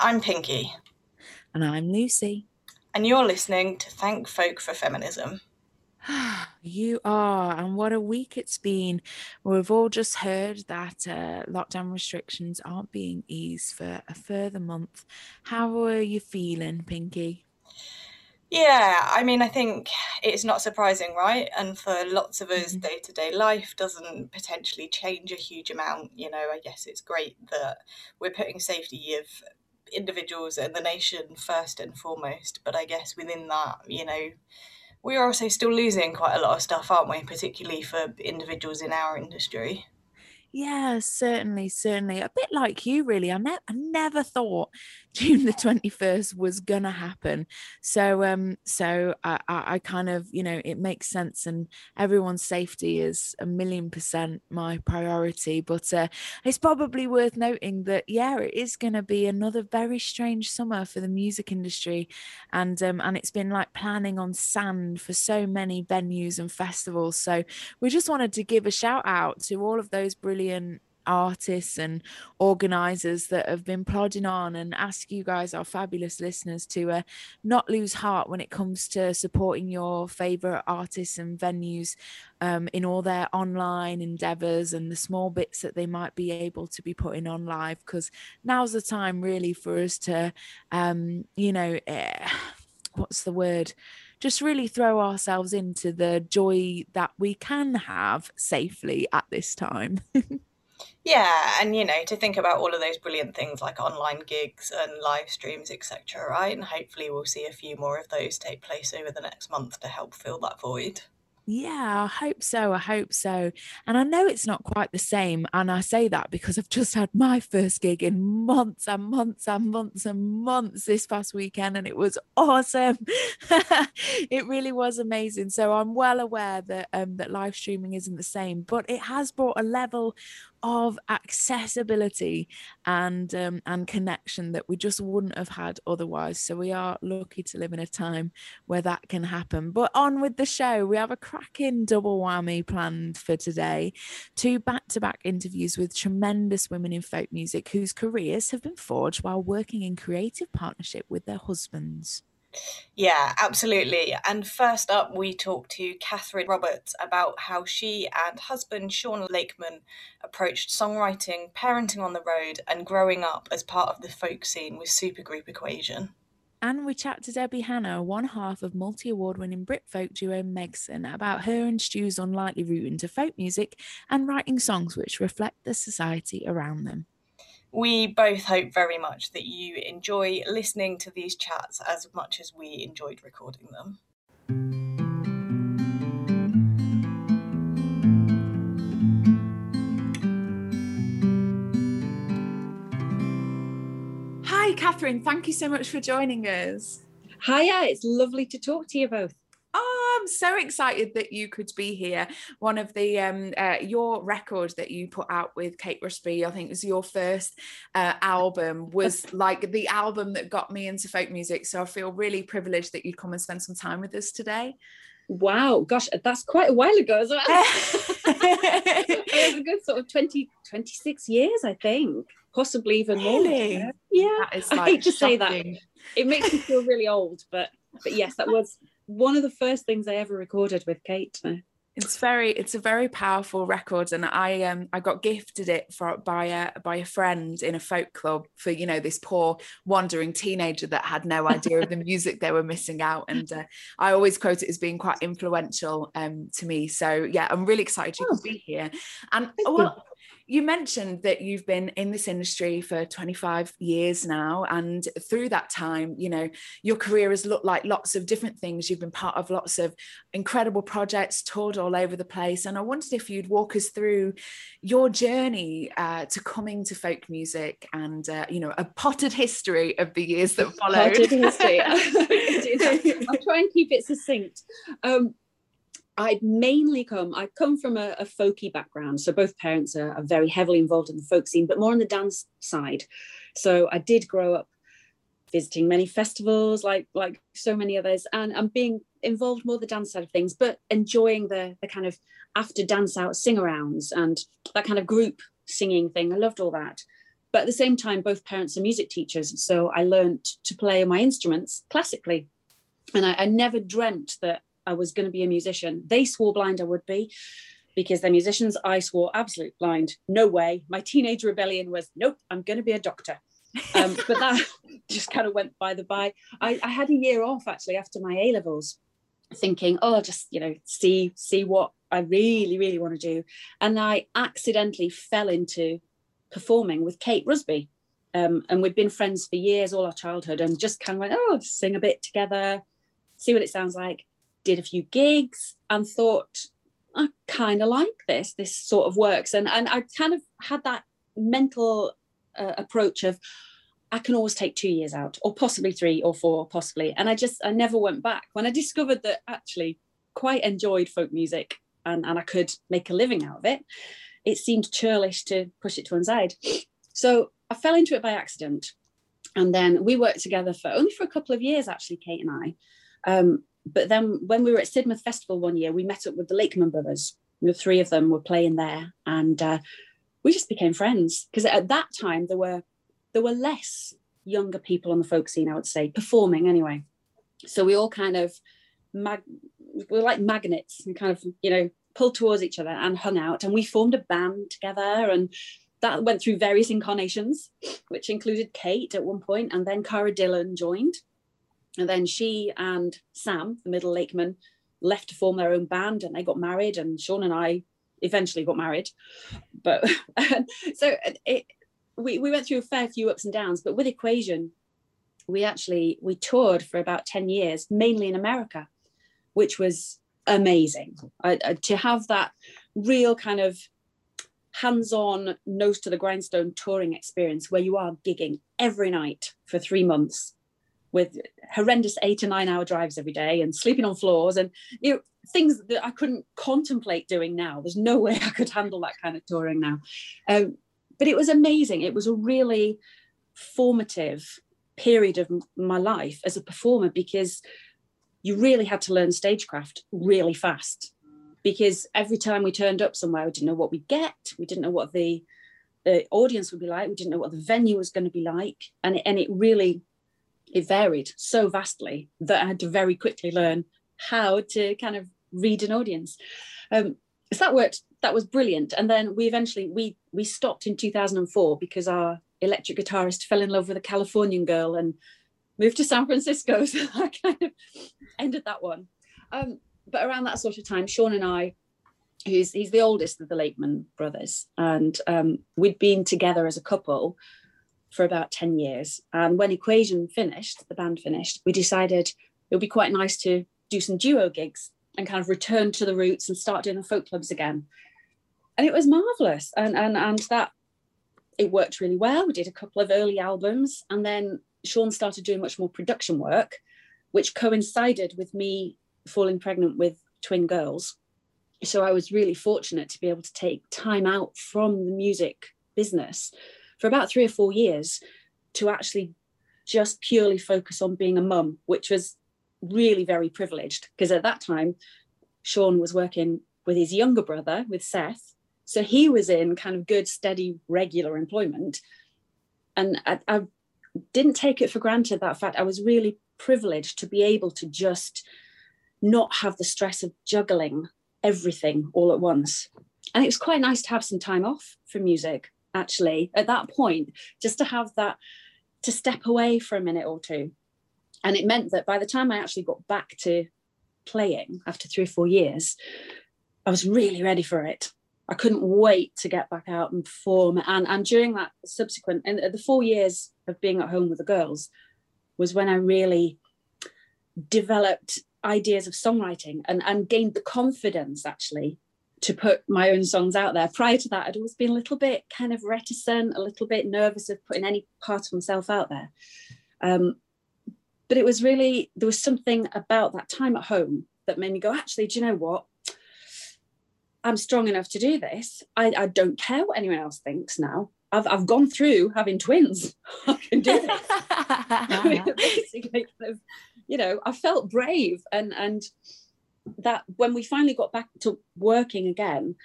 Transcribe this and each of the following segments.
Hi, I'm Pinky. And I'm Lucy. And you're listening to Thank Folk for Feminism. you are. And what a week it's been. We've all just heard that uh, lockdown restrictions aren't being eased for a further month. How are you feeling, Pinky? Yeah, I mean, I think it's not surprising, right? And for lots of us, day to day life doesn't potentially change a huge amount. You know, I guess it's great that we're putting safety of individuals and the nation first and foremost. But I guess within that, you know, we are also still losing quite a lot of stuff, aren't we? Particularly for individuals in our industry. Yeah, certainly, certainly. A bit like you, really. I, ne- I never thought June the 21st was gonna happen. So um, so I, I, kind of, you know, it makes sense and everyone's safety is a million percent my priority. But uh, it's probably worth noting that yeah, it is gonna be another very strange summer for the music industry. And um, and it's been like planning on sand for so many venues and festivals. So we just wanted to give a shout out to all of those brilliant artists and organizers that have been plodding on and ask you guys our fabulous listeners to uh, not lose heart when it comes to supporting your favorite artists and venues um, in all their online endeavors and the small bits that they might be able to be putting on live because now's the time really for us to um, you know eh, what's the word just really throw ourselves into the joy that we can have safely at this time. yeah, and you know, to think about all of those brilliant things like online gigs and live streams, etc., right? And hopefully we'll see a few more of those take place over the next month to help fill that void. Yeah, I hope so. I hope so. And I know it's not quite the same. And I say that because I've just had my first gig in months and months and months and months this past weekend, and it was awesome. it really was amazing. So I'm well aware that um, that live streaming isn't the same, but it has brought a level of accessibility and um, and connection that we just wouldn't have had otherwise. So we are lucky to live in a time where that can happen. But on with the show, we have a cracking double whammy planned for today. Two back-to-back interviews with tremendous women in folk music whose careers have been forged while working in creative partnership with their husbands. Yeah, absolutely. And first up, we talked to Catherine Roberts about how she and husband Sean Lakeman approached songwriting, parenting on the road, and growing up as part of the folk scene with Supergroup Equation. And we chat to Debbie Hanna, one half of multi award winning Brit folk duo Megson, about her and Stu's unlikely route into folk music and writing songs which reflect the society around them. We both hope very much that you enjoy listening to these chats as much as we enjoyed recording them. Hi, Catherine. Thank you so much for joining us. Hiya, it's lovely to talk to you both. I'm so excited that you could be here. One of the um uh, your record that you put out with Kate Rusby, I think was your first uh, album, was like the album that got me into folk music. So I feel really privileged that you come and spend some time with us today. Wow, gosh, that's quite a while ago as well. it was a good sort of 20, 26 years, I think, possibly even really? more. Yeah, like I hate to shocking. say that. It makes me feel really old, but but yes, that was one of the first things I ever recorded with Kate. It's very, it's a very powerful record, and I um I got gifted it for by a by a friend in a folk club for you know this poor wandering teenager that had no idea of the music they were missing out, and uh, I always quote it as being quite influential um to me. So yeah, I'm really excited you oh. could be here, and well, you mentioned that you've been in this industry for 25 years now and through that time you know your career has looked like lots of different things. You've been part of lots of incredible projects toured all over the place and i wondered if you'd walk us through your journey uh, to coming to folk music and uh, you know a potted history of the years that followed. potted history. I'll try and keep it succinct. Um, I'd mainly come, I come from a, a folky background. So both parents are, are, very heavily involved in the folk scene, but more on the dance side. So I did grow up visiting many festivals like like so many others and I'm being involved more the dance side of things, but enjoying the the kind of after dance out sing arounds and that kind of group singing thing. I loved all that. but at the same time, both parents are music teachers. So I learned to play my instruments classically. And I, I never dreamt that I was going to be a musician. They swore blind I would be because they're musicians. I swore absolute blind. No way. My teenage rebellion was, nope, I'm going to be a doctor. Um, but that just kind of went by the by. I, I had a year off actually after my A levels, thinking, oh, just you know, see see what I really really want to do, and I accidentally fell into performing with Kate Rusby. Um, and we'd been friends for years, all our childhood, and just kind of went, oh, sing a bit together, see what it sounds like. Did a few gigs and thought, I kind of like this. This sort of works, and and I kind of had that mental uh, approach of, I can always take two years out, or possibly three or four, possibly. And I just I never went back. When I discovered that actually quite enjoyed folk music and, and I could make a living out of it, it seemed churlish to push it to one side. So I fell into it by accident. And then we worked together for only for a couple of years, actually, Kate and I. Um, but then when we were at Sidmouth Festival one year, we met up with the Lakeman brothers. The three of them were playing there, and uh, we just became friends because at that time there were there were less younger people on the folk scene, I would say, performing anyway. So we all kind of mag- we were like magnets and kind of you know pulled towards each other and hung out. And we formed a band together and that went through various incarnations, which included Kate at one point, and then Cara Dillon joined. And then she and Sam, the middle lakeman, left to form their own band and they got married. And Sean and I eventually got married. But so it, we, we went through a fair few ups and downs, but with Equation, we actually we toured for about 10 years, mainly in America, which was amazing I, I, to have that real kind of hands-on nose to the grindstone touring experience where you are gigging every night for three months with horrendous eight to nine hour drives every day and sleeping on floors and you know things that i couldn't contemplate doing now there's no way i could handle that kind of touring now um, but it was amazing it was a really formative period of my life as a performer because you really had to learn stagecraft really fast because every time we turned up somewhere, we didn't know what we'd get. We didn't know what the, the audience would be like. We didn't know what the venue was going to be like. And it, and it really, it varied so vastly that I had to very quickly learn how to kind of read an audience. Um, so that worked. That was brilliant. And then we eventually, we, we stopped in 2004 because our electric guitarist fell in love with a Californian girl and moved to San Francisco. So I kind of ended that one. Um, but around that sort of time, Sean and I, who's he's the oldest of the Lakeman brothers, and um, we'd been together as a couple for about 10 years. And when Equation finished, the band finished, we decided it would be quite nice to do some duo gigs and kind of return to the roots and start doing the folk clubs again. And it was marvelous. And and and that it worked really well. We did a couple of early albums and then Sean started doing much more production work, which coincided with me falling pregnant with twin girls. So I was really fortunate to be able to take time out from the music business for about three or four years to actually just purely focus on being a mum, which was really very privileged because at that time, Sean was working with his younger brother, with Seth. So he was in kind of good, steady, regular employment. And I, I didn't take it for granted that fact. I was really privileged to be able to just not have the stress of juggling everything all at once. And it was quite nice to have some time off from music, actually, at that point, just to have that, to step away for a minute or two. And it meant that by the time I actually got back to playing after three or four years, I was really ready for it. I couldn't wait to get back out and perform. And, and during that subsequent, and the four years of being at home with the girls was when I really developed ideas of songwriting and, and gained the confidence actually to put my own songs out there. Prior to that, I'd always been a little bit kind of reticent, a little bit nervous of putting any part of myself out there. Um, but it was really, there was something about that time at home that made me go, actually, do you know what? I'm strong enough to do this. I, I don't care what anyone else thinks now. I've, I've gone through having twins. I can do this. Basically, kind of, you know, I felt brave, and and that when we finally got back to working again,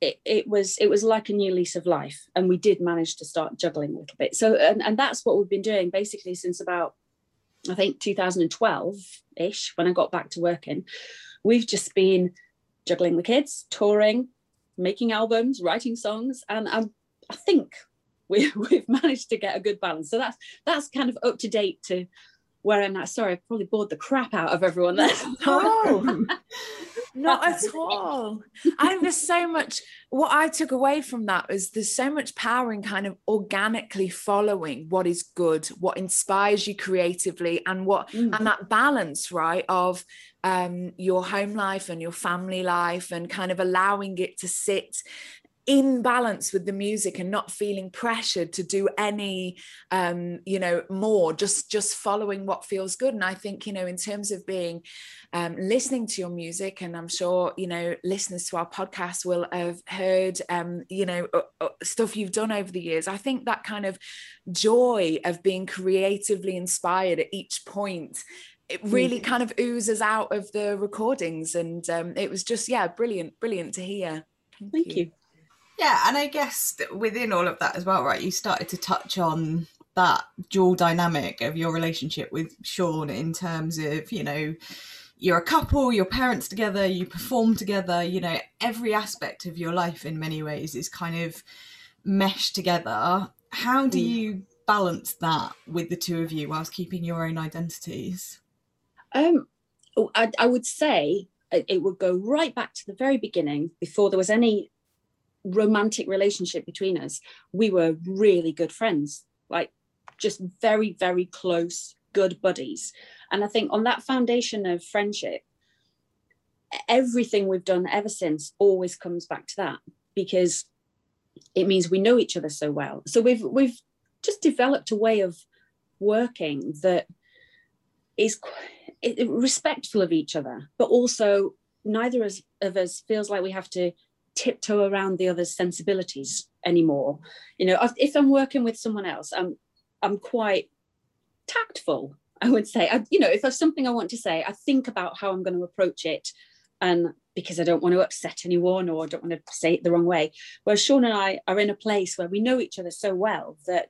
it, it was it was like a new lease of life and we did manage to start juggling a little bit. So and, and that's what we've been doing basically since about i think 2012 ish when i got back to working. We've just been juggling the kids touring making albums writing songs and um, i think we, we've managed to get a good balance. So that's that's kind of up to date to where i'm at sorry i've probably bored the crap out of everyone there oh. Not at all. I there's so much what I took away from that is there's so much power in kind of organically following what is good, what inspires you creatively, and what mm. and that balance, right, of um, your home life and your family life and kind of allowing it to sit in balance with the music and not feeling pressured to do any um you know more just just following what feels good and i think you know in terms of being um listening to your music and i'm sure you know listeners to our podcast will have heard um you know uh, uh, stuff you've done over the years i think that kind of joy of being creatively inspired at each point it really kind of oozes out of the recordings and um, it was just yeah brilliant brilliant to hear thank, thank you. you. Yeah, and I guess within all of that as well, right? You started to touch on that dual dynamic of your relationship with Sean in terms of, you know, you're a couple, your parents together, you perform together, you know, every aspect of your life in many ways is kind of meshed together. How do mm. you balance that with the two of you whilst keeping your own identities? Um, oh, I, I would say it would go right back to the very beginning before there was any romantic relationship between us, we were really good friends, like just very, very close, good buddies. And I think on that foundation of friendship, everything we've done ever since always comes back to that because it means we know each other so well. So we've we've just developed a way of working that is respectful of each other, but also neither of us feels like we have to tiptoe around the other's sensibilities anymore. You know, if I'm working with someone else, I'm I'm quite tactful. I would say, I, you know, if there's something I want to say, I think about how I'm going to approach it, and because I don't want to upset anyone or I don't want to say it the wrong way. Whereas Sean and I are in a place where we know each other so well that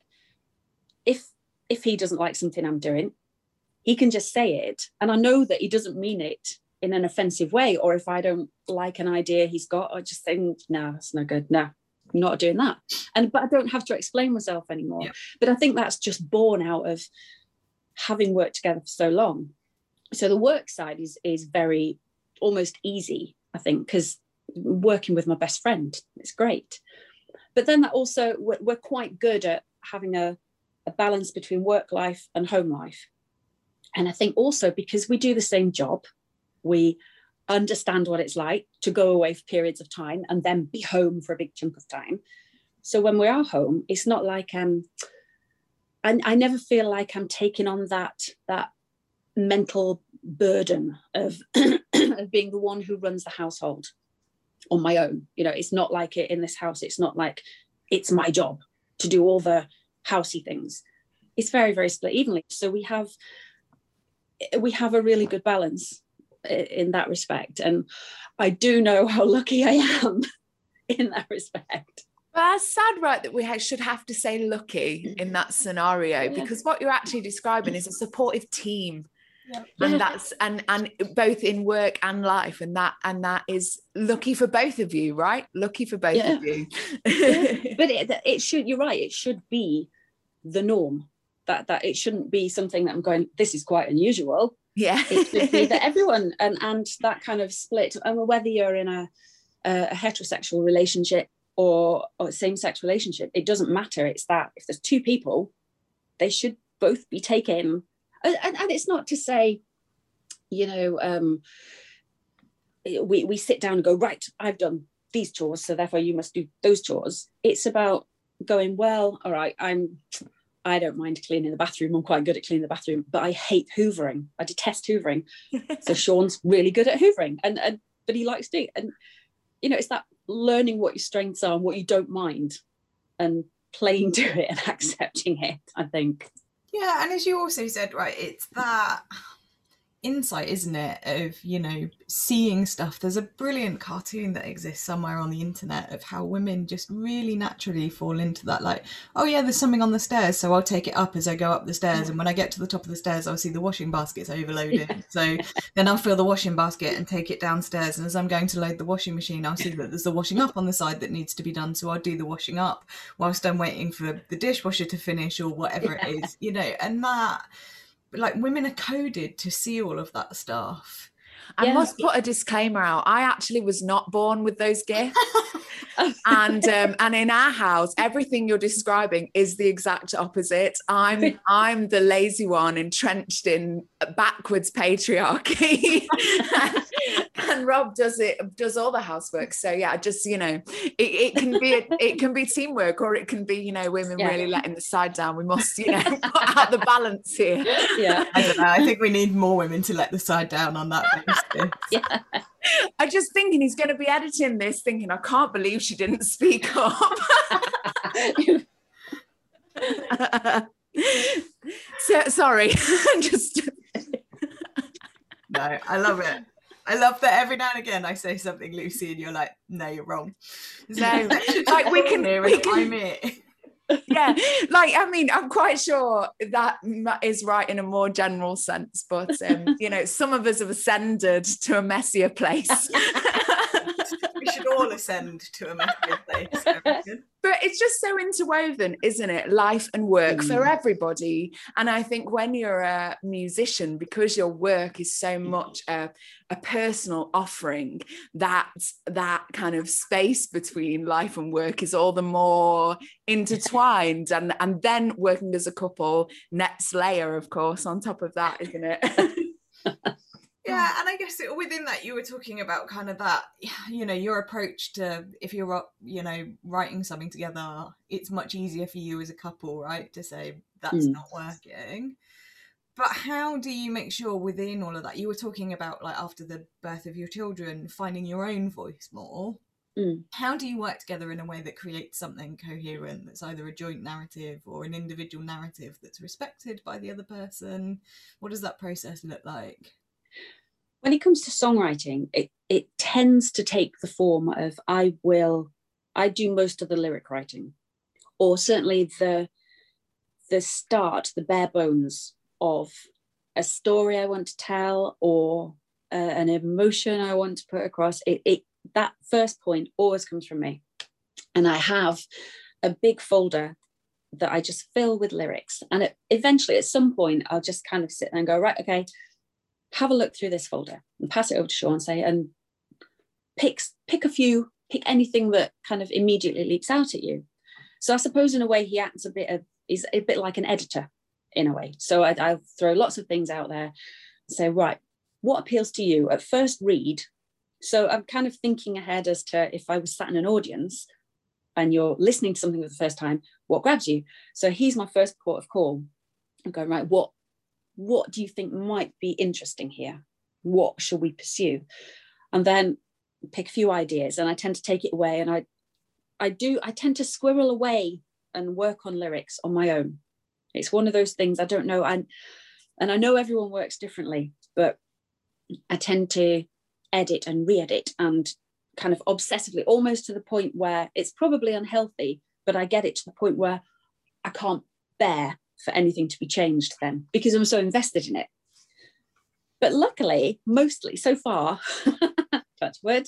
if if he doesn't like something I'm doing, he can just say it, and I know that he doesn't mean it in an offensive way or if i don't like an idea he's got i just think no that's no good. No I'm not doing that. And but i don't have to explain myself anymore. Yeah. but i think that's just born out of having worked together for so long. So the work side is is very almost easy i think because working with my best friend it's great. But then that also we're, we're quite good at having a, a balance between work life and home life. And i think also because we do the same job we understand what it's like to go away for periods of time and then be home for a big chunk of time. So when we are home, it's not like um I, I never feel like I'm taking on that that mental burden of, of being the one who runs the household on my own. You know, it's not like it in this house. It's not like it's my job to do all the housey things. It's very, very split evenly. So we have we have a really good balance in that respect. And I do know how lucky I am in that respect. But that's sad, right, that we should have to say lucky in that scenario yeah. because what you're actually describing is a supportive team. Yeah. and that's and and both in work and life and that and that is lucky for both of you right lucky for both yeah. of you but it, it should you're right it should be the norm that that it shouldn't be something that i'm going this is quite unusual yeah. It be that everyone and and that kind of split and whether you're in a a heterosexual relationship or, or same-sex relationship it doesn't matter. It's that if there's two people they should both be taken. And, and it's not to say you know um we we sit down and go right i've done these chores so therefore you must do those chores. It's about going well all right i'm I don't mind cleaning the bathroom. I'm quite good at cleaning the bathroom, but I hate hoovering. I detest hoovering. so Sean's really good at hoovering, and, and but he likes doing. And you know, it's that learning what your strengths are and what you don't mind, and playing to it and accepting it. I think. Yeah, and as you also said, right, it's that insight, isn't it? Of, you know, seeing stuff. There's a brilliant cartoon that exists somewhere on the internet of how women just really naturally fall into that, like, oh yeah, there's something on the stairs, so I'll take it up as I go up the stairs. And when I get to the top of the stairs, I'll see the washing basket's overloaded. Yeah. So then I'll fill the washing basket and take it downstairs. And as I'm going to load the washing machine, I'll see that there's the washing up on the side that needs to be done. So I'll do the washing up whilst I'm waiting for the dishwasher to finish or whatever yeah. it is, you know, and that like women are coded to see all of that stuff. I yeah. must put a disclaimer out. I actually was not born with those gifts. and um, and in our house, everything you're describing is the exact opposite. I'm I'm the lazy one entrenched in backwards patriarchy. and Rob does it does all the housework. So yeah, just you know, it, it can be a, it can be teamwork or it can be you know women yeah. really letting the side down. We must you know put out the balance here. Yeah, I don't know. I think we need more women to let the side down on that basis. yeah. I'm just thinking he's going to be editing this, thinking I can't believe she didn't speak up. so sorry, just. no, I love it. I love that every now and again I say something, Lucy, and you're like, "No, you're wrong." No, like we can, we can. I'm it. yeah, like I mean, I'm quite sure that is right in a more general sense, but um, you know, some of us have ascended to a messier place. we should all ascend to a messier place but it's just so interwoven isn't it? Life and work mm. for everybody. And i think when you're a musician because your work is so mm. much a, a personal offering that that kind of space between life and work is all the more intertwined. And and then working as a couple next layer of course on top of that isn't it yeah and i guess within that you were talking about kind of that you know your approach to if you're you know writing something together it's much easier for you as a couple right to say that's mm. not working. But how do you make sure within all of that you were talking about like after the birth of your children finding your own voice more. Mm. how do you work together in a way that creates something coherent that's either a joint narrative or an individual narrative that's respected by the other person? What does that process look like when it comes to songwriting, it, it tends to take the form of I will, I do most of the lyric writing, or certainly the the start, the bare bones of a story I want to tell or uh, an emotion I want to put across. It, it that first point always comes from me, and I have a big folder that I just fill with lyrics. And it, eventually, at some point, I'll just kind of sit there and go, right, okay, have a look through this folder and pass it over to Sean and say, and pick, pick a few, pick anything that kind of immediately leaps out at you. So I suppose in a way he acts a bit of, he's a bit like an editor in a way. So I, I'll throw lots of things out there, say, right, what appeals to you at first read? So I'm kind of thinking ahead as to if I was sat in an audience and you're listening to something for the first time, what grabs you? So he's my first port of call. I'm going, right, what what do you think might be interesting here? What shall we pursue? And then pick a few ideas. And I tend to take it away and I I do I tend to squirrel away and work on lyrics on my own. It's one of those things I don't know. And and I know everyone works differently, but I tend to edit and re-edit and kind of obsessively, almost to the point where it's probably unhealthy, but I get it to the point where I can't bear for anything to be changed then because I'm so invested in it. But luckily, mostly so far, touch wood,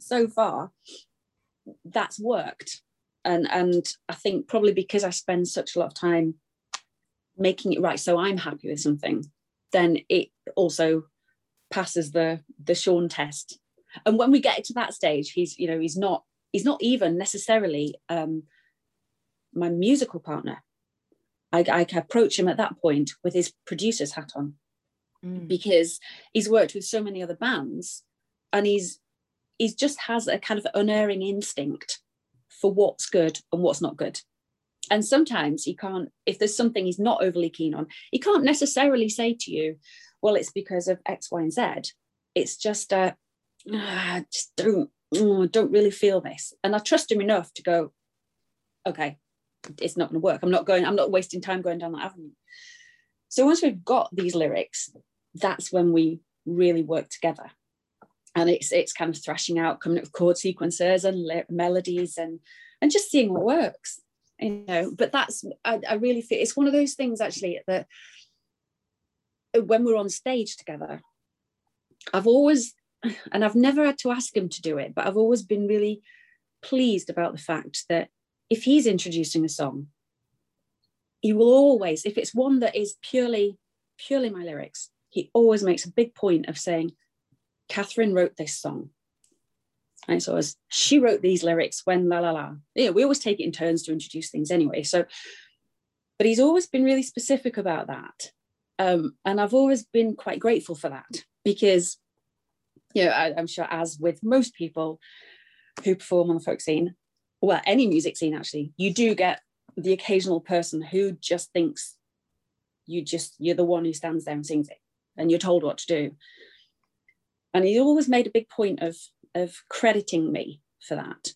so far, that's worked. And, and I think probably because I spend such a lot of time making it right so I'm happy with something, then it also passes the the Sean test. And when we get to that stage, he's you know he's not he's not even necessarily um, my musical partner. I, I approach him at that point with his producer's hat on mm. because he's worked with so many other bands and he's he's just has a kind of unerring instinct for what's good and what's not good. And sometimes he can't if there's something he's not overly keen on he can't necessarily say to you well it's because of x y and z. It's just a ah, just don't oh, don't really feel this. And i trust him enough to go okay it's not going to work. I'm not going, I'm not wasting time going down that avenue. So once we've got these lyrics, that's when we really work together and it's it's kind of thrashing out coming up with chord sequences and melodies and and just seeing what works you know but that's I, I really feel it's one of those things actually that when we're on stage together i've always and i've never had to ask him to do it but i've always been really pleased about the fact that if he's introducing a song he will always if it's one that is purely purely my lyrics he always makes a big point of saying catherine wrote this song. And so as she wrote these lyrics when la la la. Yeah we always take it in turns to introduce things anyway so but he's always been really specific about that. Um, and i've always been quite grateful for that because you know I, i'm sure as with most people who perform on the folk scene well any music scene actually you do get the occasional person who just thinks you just you're the one who stands there and sings it and you're told what to do. And he always made a big point of of crediting me for that.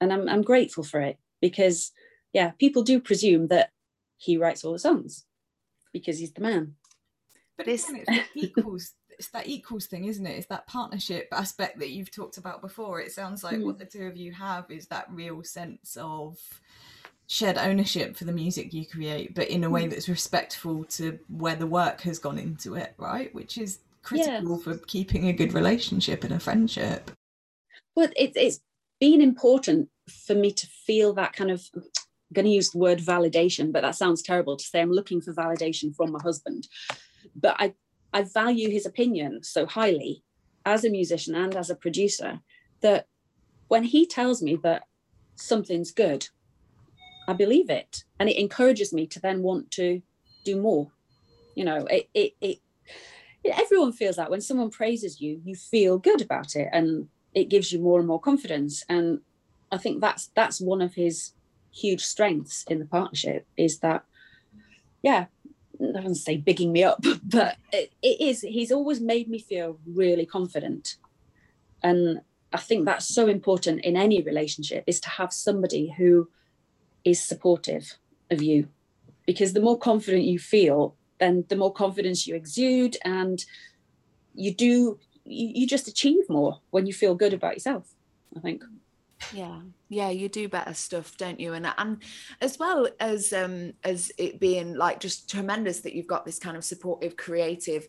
And i'm, I'm grateful for it because yeah people do presume that he writes all the songs because he's the man. But it's, it's equals it's that equals thing isn't it it's that partnership aspect that you've talked about before it sounds like mm. what the two of you have is that real sense of shared ownership for the music you create but in a way mm. that's respectful to where the work has gone into it right which is critical yeah. for keeping a good relationship and a friendship well it's it's been important for me to feel that kind of I'm going to use the word validation but that sounds terrible to say i'm looking for validation from my husband but i i value his opinion so highly as a musician and as a producer that when he tells me that something's good I believe it. And it encourages me to then want to do more. You know, it, it, it, everyone feels that when someone praises you, you feel good about it and it gives you more and more confidence. And I think that's that's one of his huge strengths in the partnership is that, yeah, I don't say bigging me up, but it, it is. He's always made me feel really confident, and I think that's so important in any relationship is to have somebody who is supportive of you because the more confident you feel then the more confidence you exude and you do you, you just achieve more when you feel good about yourself i think yeah. Yeah you do better stuff don't you? And and as well as um as it being like just tremendous that you've got this kind of supportive creative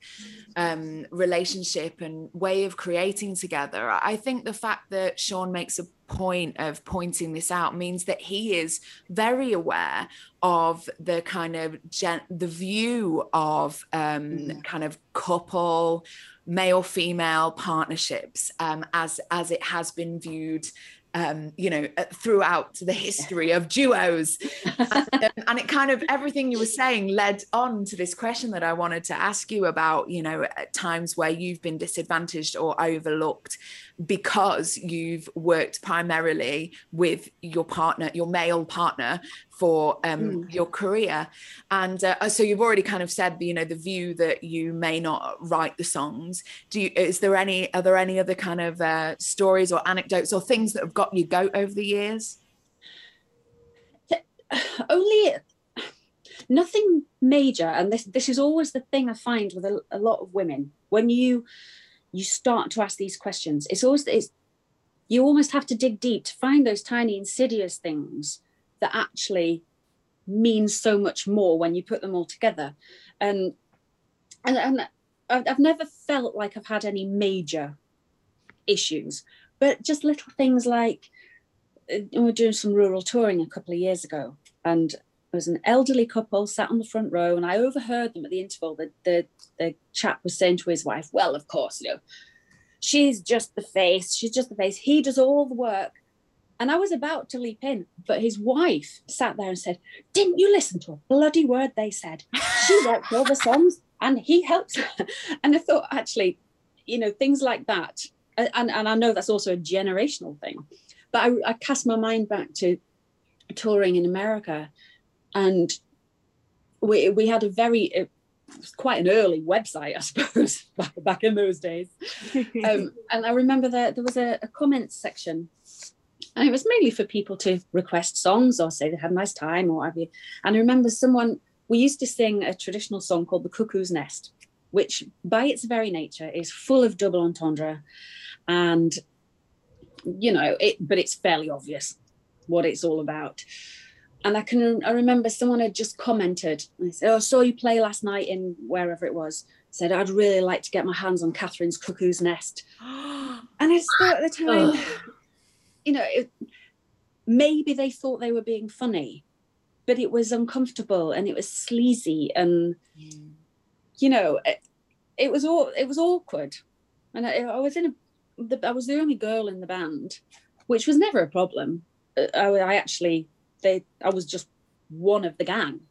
um relationship and way of creating together. I think the fact that sean makes a point of pointing this out means that he is very aware of the kind of gen- the view of um mm. kind of couple male female partnerships um as as it has been viewed um, you know, uh, throughout the history of duos. and, and, it kind of everything you were saying led on to this question that I wanted to ask you about, you know, at times where you've been disadvantaged or overlooked because you've worked primarily with your partner, your male partner, for um, mm. your career. And uh, so you've already kind of said, you know, the view that you may not write the songs. Do you? Is there any? Are there any other kind of uh, stories or anecdotes or things that have got you goat over the years? Only nothing major, and this this is always the thing I find with a, a lot of women when you you start to ask these questions. It's always it's you almost have to dig deep to find those tiny insidious things that actually mean so much more when you put them all together. And and, and I've never felt like I've had any major issues, but just little things like uh, we were doing some rural touring a couple of years ago, and there was an elderly couple sat on the front row, and I overheard them at the interval. The, the the chap was saying to his wife, "Well, of course, you know, she's just the face. She's just the face. He does all the work." And I was about to leap in, but his wife sat there and said, Didn't you listen to a bloody word they said? She wrote all the songs and he helps her. And I thought, actually, you know, things like that. And, and I know that's also a generational thing. But I, I cast my mind back to touring in America and we, we had a very, quite an early website, I suppose, back, back in those days. Um, and I remember that there was a, a comments section and it was mainly for people to request songs or say they had a nice time or have you. And I remember someone, we used to sing a traditional song called The Cuckoo's Nest. which by its very nature is full of double entendre and you know it but it's fairly obvious what it's all about and i can i remember someone had just commented i said oh i saw you play last night in wherever it was. Said i'd really like to get my hands on catherine's cuckoo's nest. And i thought at the time you know it, maybe they thought they were being funny but it was uncomfortable and it was sleazy and you know it, it, was all it was awkward. And I, I was in a the, I was the only girl in the band, which was never a problem. Uh, I, I actually they I was just one of the gang.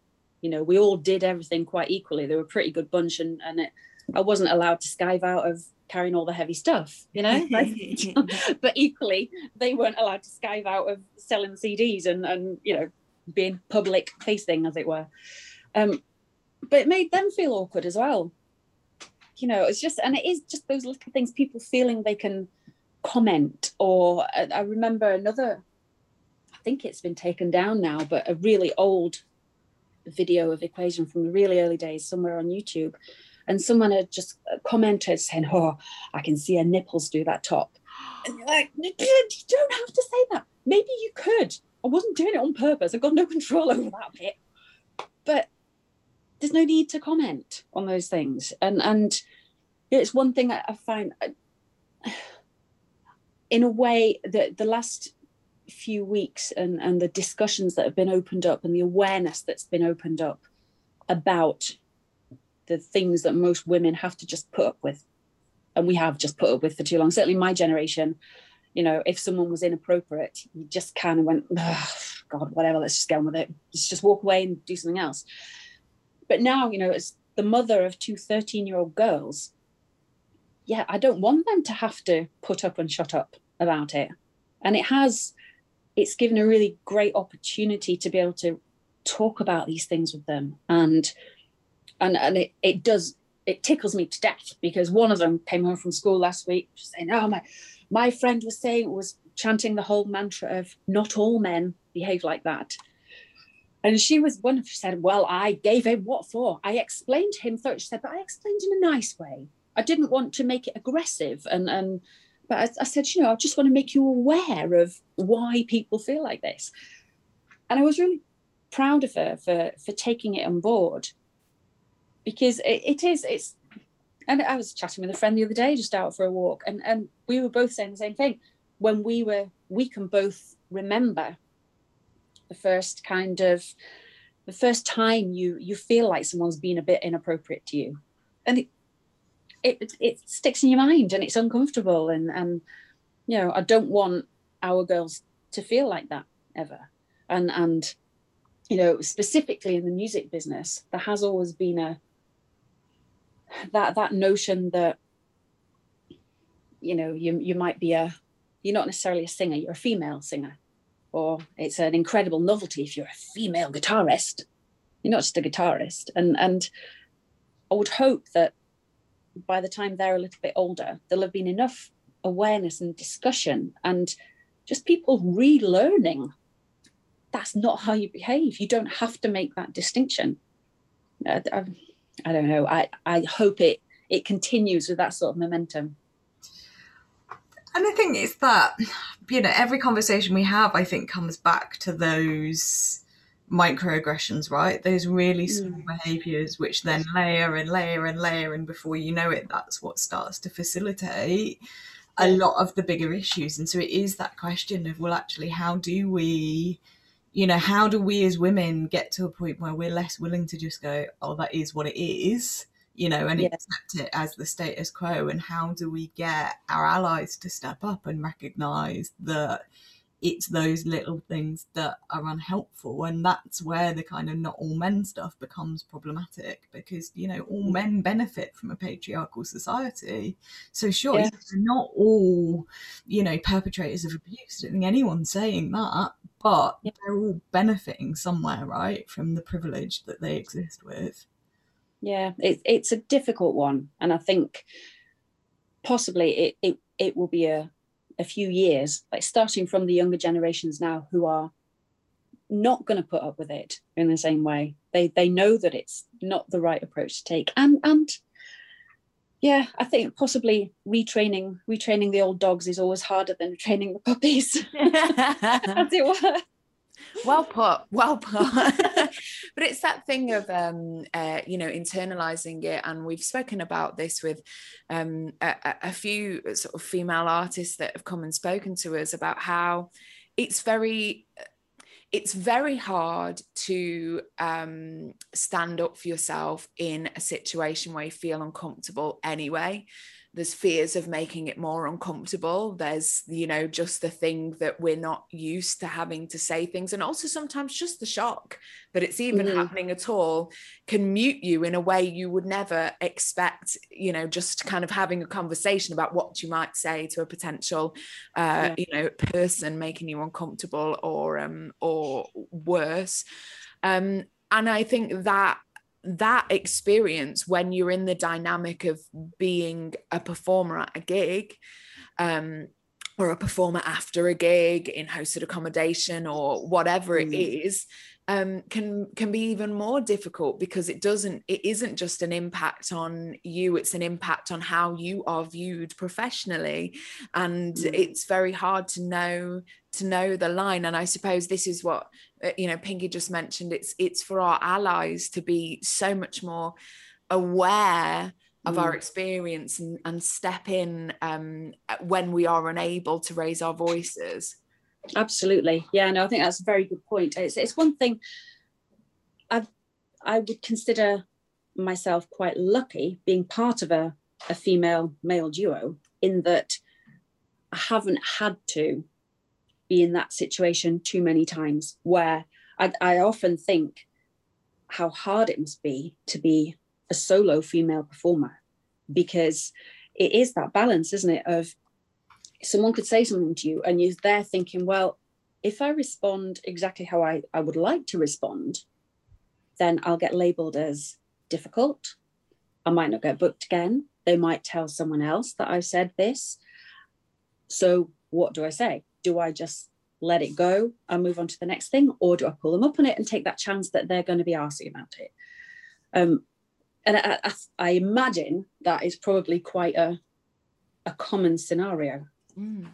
You know, we all did everything quite equally. They were a pretty good bunch, and and it, I wasn't allowed to skive out of carrying all the heavy stuff, you know. but equally, they weren't allowed to skive out of selling CDs and and you know being public facing, as it were. Um, but it made them feel awkward as well you know it's just and it is just those little things people feeling they can comment or uh, i remember another i think it's been taken down now but a really old video of equation from the really early days somewhere on youtube. And someone had just commented saying oh i can see her nipples do that top. And you're like you don't have to say that. Maybe you could. I wasn't doing it on purpose. I've got no control over that bit. But there's no need to comment on those things. And and it's one thing i find in a way that the last few weeks and and the discussions that have been opened up and the awareness that's been opened up about the things that most women have to just put up with. And we have just put up with for too long. Certainly my generation you know if someone was inappropriate you just kind of went god whatever let's just get on with it. Let's just walk away and do something else. But now, you know, as the mother of two 13 year old girls, yeah, I don't want them to have to put up and shut up about it. And it has, it's given a really great opportunity to be able to talk about these things with them. And, and, and it, it does, it tickles me to death because one of them came home from school last week saying, oh, my, my friend was saying, was chanting the whole mantra of not all men behave like that. And she was one she said, Well, I gave him what for? I explained him so She said, But I explained in a nice way. I didn't want to make it aggressive. And and but I, I said, you know, I just want to make you aware of why people feel like this. And I was really proud of her for for taking it on board because it, it is it's and I was chatting with a friend the other day just out for a walk and and we were both saying the same thing when we were we can both remember the first kind of the first time you you feel like someone's been a bit inappropriate to you and it it, it sticks in your mind and it's uncomfortable and and you know i don't want our girls to feel like that ever and and you know specifically in the music business there has always been a that that notion that you know you you might be a you're not necessarily a singer you're a female singer or it's an incredible novelty if you're a female guitarist. You're not just a guitarist. And and I would hope that by the time they're a little bit older, there'll have been enough awareness and discussion and just people relearning that's not how you behave. You don't have to make that distinction. Uh, I, I, um, I don't know. I, I hope it it continues with that sort of momentum. And I think it's that, you know, every conversation we have, I think, comes back to those microaggressions, right? Those really small mm. behaviors, which then layer and layer and layer, and before you know it, that's what starts to facilitate a lot of the bigger issues. And so it is that question of, well, actually, how do we, you know, how do we as women get to a point where we're less willing to just go, oh, that is what it is? you know, and accept it as the status quo. And how do we get our allies to step up and recognize that it's those little things that are unhelpful? And that's where the kind of not all men stuff becomes problematic because, you know, all mm. men benefit from a patriarchal society. So, sure, yeah. not all, you know, perpetrators of abuse. I don't think anyone's saying that. But yeah. they're all benefiting somewhere, right, from the privilege that they exist with yeah it, it's a difficult one and i think possibly it, it, it will be a, a few years like starting from the younger generations now who are not going to put up with it in the same way. They they know that it's not the right approach to take. And and yeah, I think possibly retraining retraining the old dogs is always harder than training the puppies, as it were. Well put, well put. but it's that thing of um, uh, you know internalizing it, and we've spoken about this with um, a, a few sort of female artists that have come and spoken to us about how it's very it's very hard to um, stand up for yourself in a situation where you feel uncomfortable anyway there's fears of making it more uncomfortable there's you know just the thing that we're not used to having to say things and also sometimes just the shock that it's even mm-hmm. happening at all can mute you in a way you would never expect you know just kind of having a conversation about what you might say to a potential uh, yeah. you know person making you uncomfortable or um or worse um and i think that that experience when you're in the dynamic of being a performer at a gig um, or a performer after a gig in hosted accommodation or whatever mm. it is um, can can be even more difficult because it doesn't it isn't just an impact on you it's an impact on how you are viewed professionally and mm. it's very hard to know to know the line and i suppose this is what uh, you know pinky just mentioned it's it's for our allies to be so much more aware of mm. our experience and, and step in um, when we are unable to raise our voices. Absolutely. Yeah no i think that's a very good point. It's, it's one thing i've i would consider myself quite lucky being part of a, a female male duo in that i haven't had to be in that situation too many times where I, I often think how hard it must be to be a solo female performer because it is that balance isn't it of someone could say something to you and you're there thinking, well, if I respond exactly how I, I would like to respond, then I'll get labeled as difficult. I might not get booked again. They might tell someone else that I've said this. So, what do I say? Do I just let it go and move on to the next thing? Or do I pull them up on it and take that chance that they're going to be asking about it? Um, and I, I, I imagine that is probably quite a, a common scenario. Mm.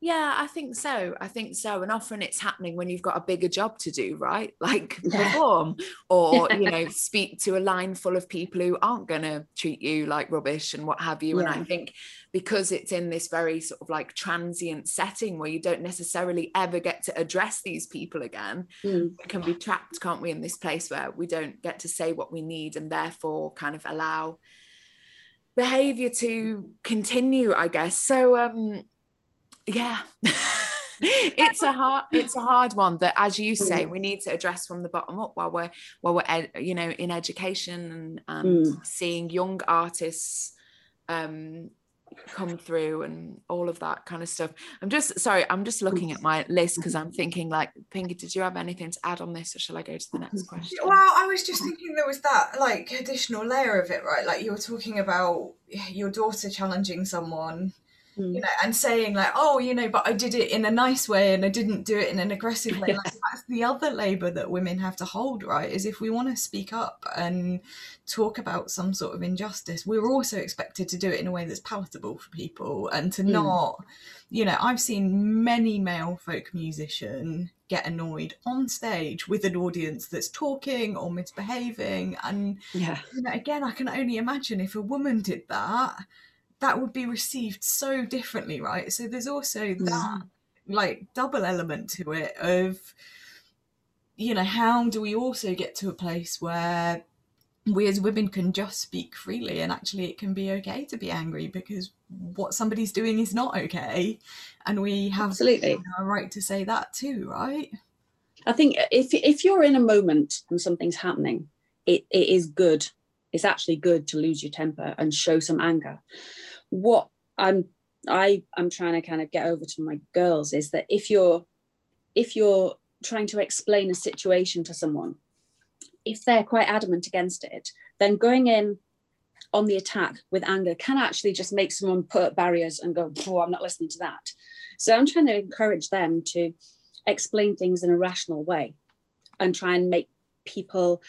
Yeah, I think so. I think so. And often it's happening when you've got a bigger job to do, right? Like perform or, you know, speak to a line full of people who aren't going to treat you like rubbish and what have you. Yeah. And I think because it's in this very sort of like transient setting where you don't necessarily ever get to address these people again, mm. we can be trapped, can't we, in this place where we don't get to say what we need and therefore kind of allow behavior to continue i guess so um yeah it's a hard it's a hard one that as you say mm. we need to address from the bottom up while we're while we're ed, you know in education and, and mm. seeing young artists um come through and all of that kind of stuff. I'm just sorry, I'm just looking at my list because I'm thinking like, Pinky, did you have anything to add on this, or shall I go to the next question? Well, I was just thinking there was that like additional layer of it, right? Like you were talking about your daughter challenging someone mm. you know, and saying like, oh, you know, but I did it in a nice way and I didn't do it in an aggressive way. Like, that's the other labor that women have to hold, right? Is if we want to speak up and talk about some sort of injustice, we're also expected to do it in a way that's palatable for people and to mm. not, you know, I've seen many male folk musician get annoyed on stage with an audience that's talking or misbehaving and yeah you know, again i can only imagine if a woman did that that would be received so differently, right? So there's also that mm. like double element to it of you know, how do we also get to a place where we as women can just speak freely and actually it can be okay to be angry because what somebody's doing is not okay. And we have absolutely. a right to say that too right? I think if if you're in a moment and something's happening it, it is good. It's actually good to lose your temper and show some anger what I'm I I'm trying to kind of get over to my girls is that if you're if you're trying to explain a situation to someone, if they're quite adamant against it, then going in on the attack with anger can actually just make someone put up barriers and go, oh, I'm not listening to that. So I'm trying to encourage them to explain things in a rational way and try and make people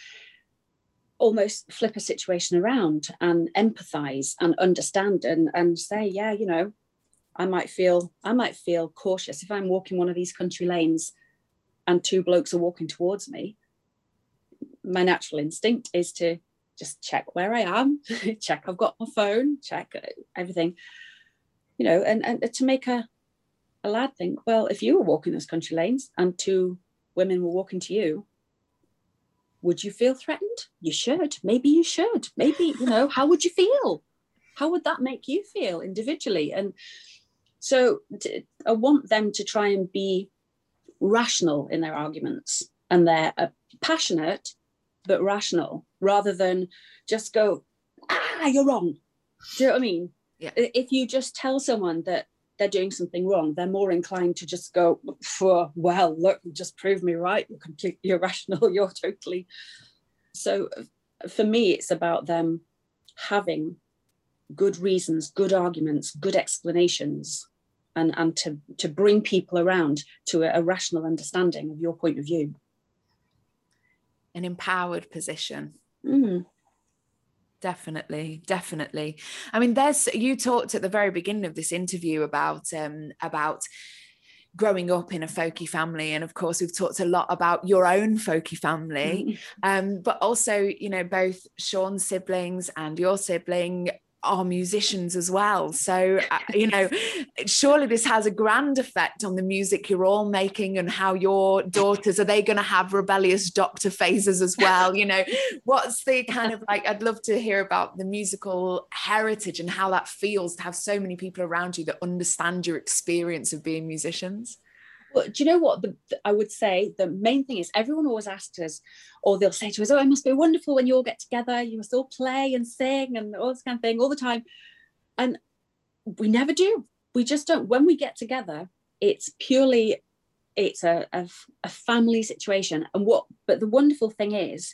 almost flip a situation around and empathize and understand and, and say, yeah, you know, I might feel I might feel cautious if I'm walking one of these country lanes and two blokes are walking towards me. My natural instinct is to just check where I am, check I've got my phone, check everything, you know, and, and to make a, a lad think, well, if you were walking those country lanes and two women were walking to you, would you feel threatened? You should. Maybe you should. Maybe, you know, how would you feel? How would that make you feel individually? And so I want them to try and be rational in their arguments and they're uh, passionate but rational rather than just go, ah, you're wrong. Do you know what I mean? Yeah. If you just tell someone that they're doing something wrong, they're more inclined to just go, well, look, just prove me right. You're completely irrational. You're totally. So for me, it's about them having good reasons, good arguments, good explanations, and, and to, to bring people around to a, a rational understanding of your point of view. An empowered position. Mm definitely definitely i mean there's you talked at the very beginning of this interview about um about growing up in a folky family and of course we've talked a lot about your own folky family mm-hmm. um but also you know both sean's siblings and your sibling are musicians as well. So, uh, you know, surely this has a grand effect on the music you're all making and how your daughters are they going to have rebellious doctor phases as well? You know, what's the kind of like, I'd love to hear about the musical heritage and how that feels to have so many people around you that understand your experience of being musicians. Well, do you know what the, the, I would say? The main thing is everyone always asks us, or they'll say to us, "Oh, it must be wonderful when you all get together. You must all play and sing and all this kind of thing all the time." And we never do. We just don't. When we get together, it's purely it's a, a, a family situation. And what? But the wonderful thing is,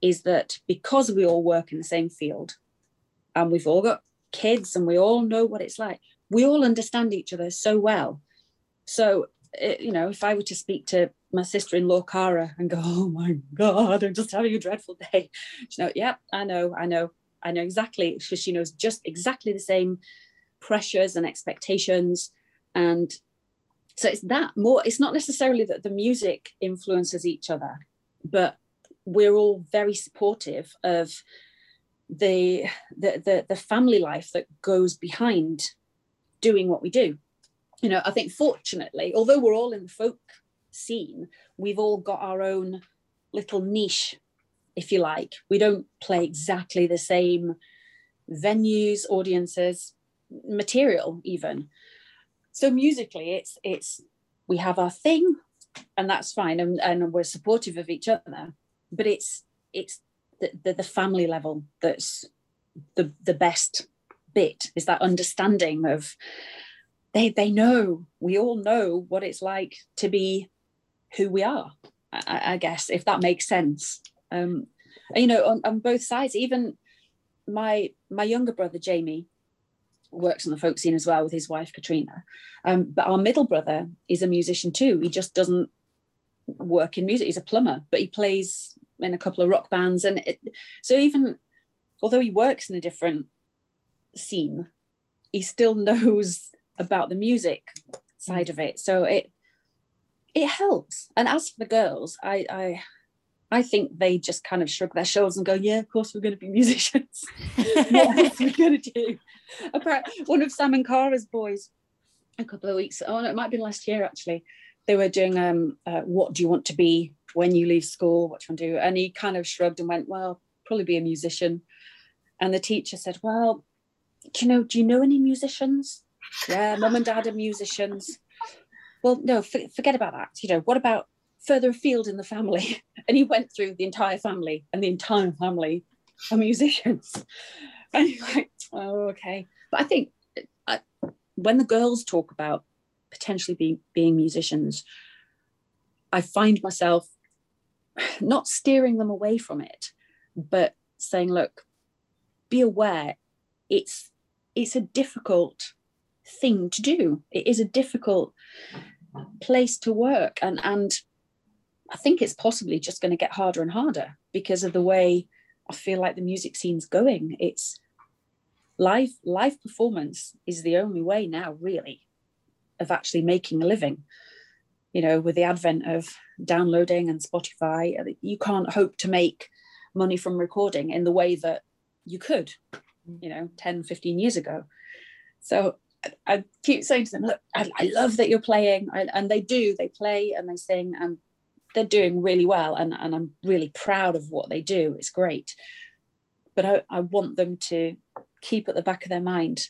is that because we all work in the same field, and we've all got kids, and we all know what it's like, we all understand each other so well. So you know, if I were to speak to my sister-in-law Cara and go, "Oh my God, I'm just having a dreadful day," she know, "Yeah, I know, I know, I know exactly." Because she knows just exactly the same pressures and expectations, and so it's that more. It's not necessarily that the music influences each other, but we're all very supportive of the the the, the family life that goes behind doing what we do you know, I think fortunately, although we're all in the folk scene, we've all got our own little niche, if you like. We don't play exactly the same venues, audiences, material, even. So musically, it's it's we have our thing, and that's fine, and, and we're supportive of each other. But it's it's the, the, the family level that's the the best bit is that understanding of they they know we all know what it's like to be who we are I, I guess if that makes sense. Um you know on, on both sides even my my younger brother Jamie works on the folk scene as well with his wife Katrina. Um, but our middle brother is a musician too. He just doesn't work in music. He's a plumber but he plays in a couple of rock bands. And it, so even although he works in a different scene he still knows about the music side of it. So it it helps. And as for the girls, I I I think they just kind of shrug their shoulders and go, "Yeah, of course we're going to be musicians. what else are we going to do?" Apparently, one of Sam and Cara's boys, a couple of weeks, oh no, it might have been last year actually. They were doing um, uh, "What do you want to be when you leave school? What do you want to do?" And he kind of shrugged and went, "Well, probably be a musician." And the teacher said, "Well, do you know? Do you know any musicians?" Yeah, mum and dad are musicians. Well, no, for, forget about that. You know, what about further afield in the family? And he went through the entire family, and the entire family are musicians. And you're like, oh, okay. But I think I, when the girls talk about potentially being being musicians, I find myself not steering them away from it, but saying, look, be aware it's it's a difficult thing to do. It is a difficult place to work, and and I think it's possibly just going to get harder and harder because of the way I feel like the music scene's going. It's live live performance is the only way now, really, of actually making a living. You know, with the advent of downloading and Spotify, uh, you can't hope to make money from recording in the way that you could, you know, 10, 15 years ago. So I keep saying to them, look, I, I love that you're playing. I, and they do, they play and they sing and they're doing really well. And, and I'm really proud of what they do. It's great. But I, I want them to keep at the back of their mind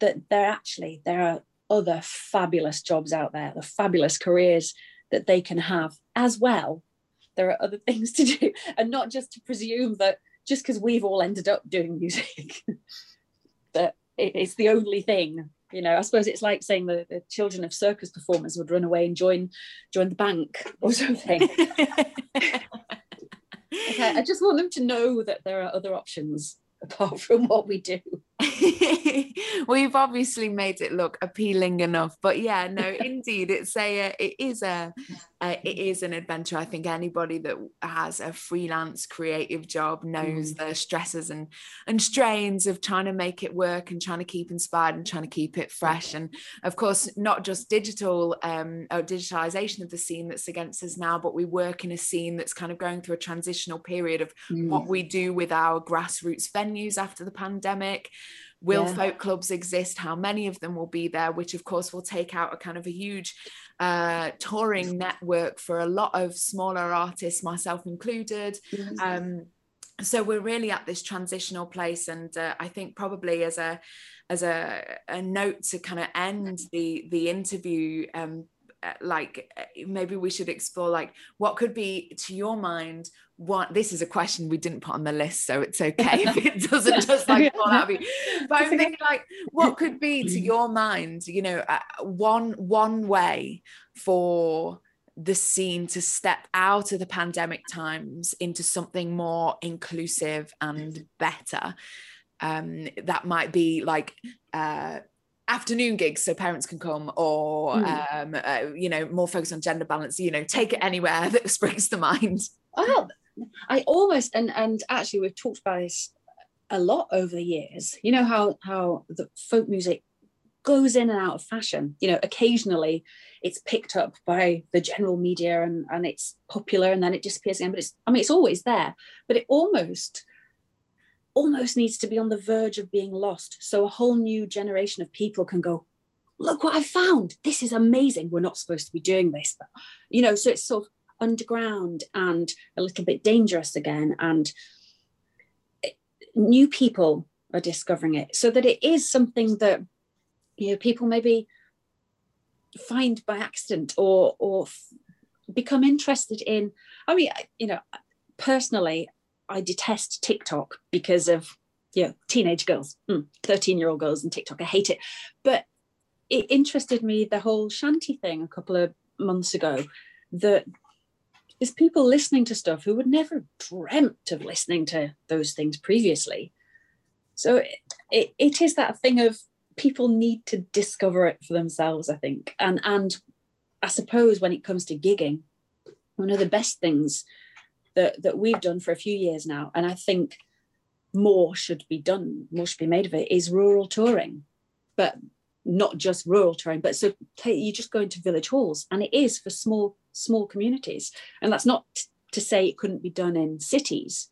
that there actually, there are other fabulous jobs out there, the fabulous careers that they can have as well. There are other things to do and not just to presume that just because we've all ended up doing music that it's the only thing you know i suppose it's like saying the, the children of circus performers would run away and join join the bank or something. Okay i just want them to know that there are other options apart from what we do well you've obviously made it look appealing enough but yeah no indeed it's a it is a, a, it is an adventure i think anybody that has a freelance creative job knows mm. the stresses and and strains of trying to make it work and trying to keep inspired and trying to keep it fresh and of course not just digital um or digitalization of the scene that's against us now but we work in a scene that's kind of going through a transitional period of mm. what we do with our grassroots venues after the pandemic will yeah. folk clubs exist how many of them will be there which of course will take out a kind of a huge uh, touring network for a lot of smaller artists myself included yes. um, so we're really at this transitional place and uh, i think probably as a as a, a note to kind of end the the interview um, like uh, maybe we should explore like what could be to your mind what this is a question we didn't put on the list so it's okay if it doesn't just like fall out of you but i'm thinking like what could be to your mind you know uh, one one way for the scene to step out of the pandemic times into something more inclusive and better. Um that might be like uh afternoon gigs so parents can come or mm. um, uh, you know more focus on gender balance you know take it anywhere that springs to mind. Oh i almost and and actually we've talked about this a lot over the years. You know how how the folk music goes in and out of fashion? You know occasionally it's picked up by the general media and and it's popular and then it disappears again but it's i mean it's always there but it almost almost needs to be on the verge of being lost. So a whole new generation of people can go, look what I found. This is amazing. We're not supposed to be doing this. But, you know, so it's sort of underground and a little bit dangerous again. And it, new people are discovering it so that it is something that, you know, people maybe find by accident or, or f- become interested in. I mean, you know, personally, I detest TikTok because of you know teenage girls, mm, 13 year old girls and TikTok. I hate it. But it interested me the whole shanty thing a couple of months ago that is people listening to stuff who would never dreamt of listening to those things previously. So it, it, it is that thing of people need to discover it for themselves, I think. And and I suppose when it comes to gigging, one of the best things that that we've done for a few years now, and I think more should be done, more should be made of it, is rural touring, but not just rural touring, but so you just go into village halls, and it is for small small communities, and that's not to say it couldn't be done in cities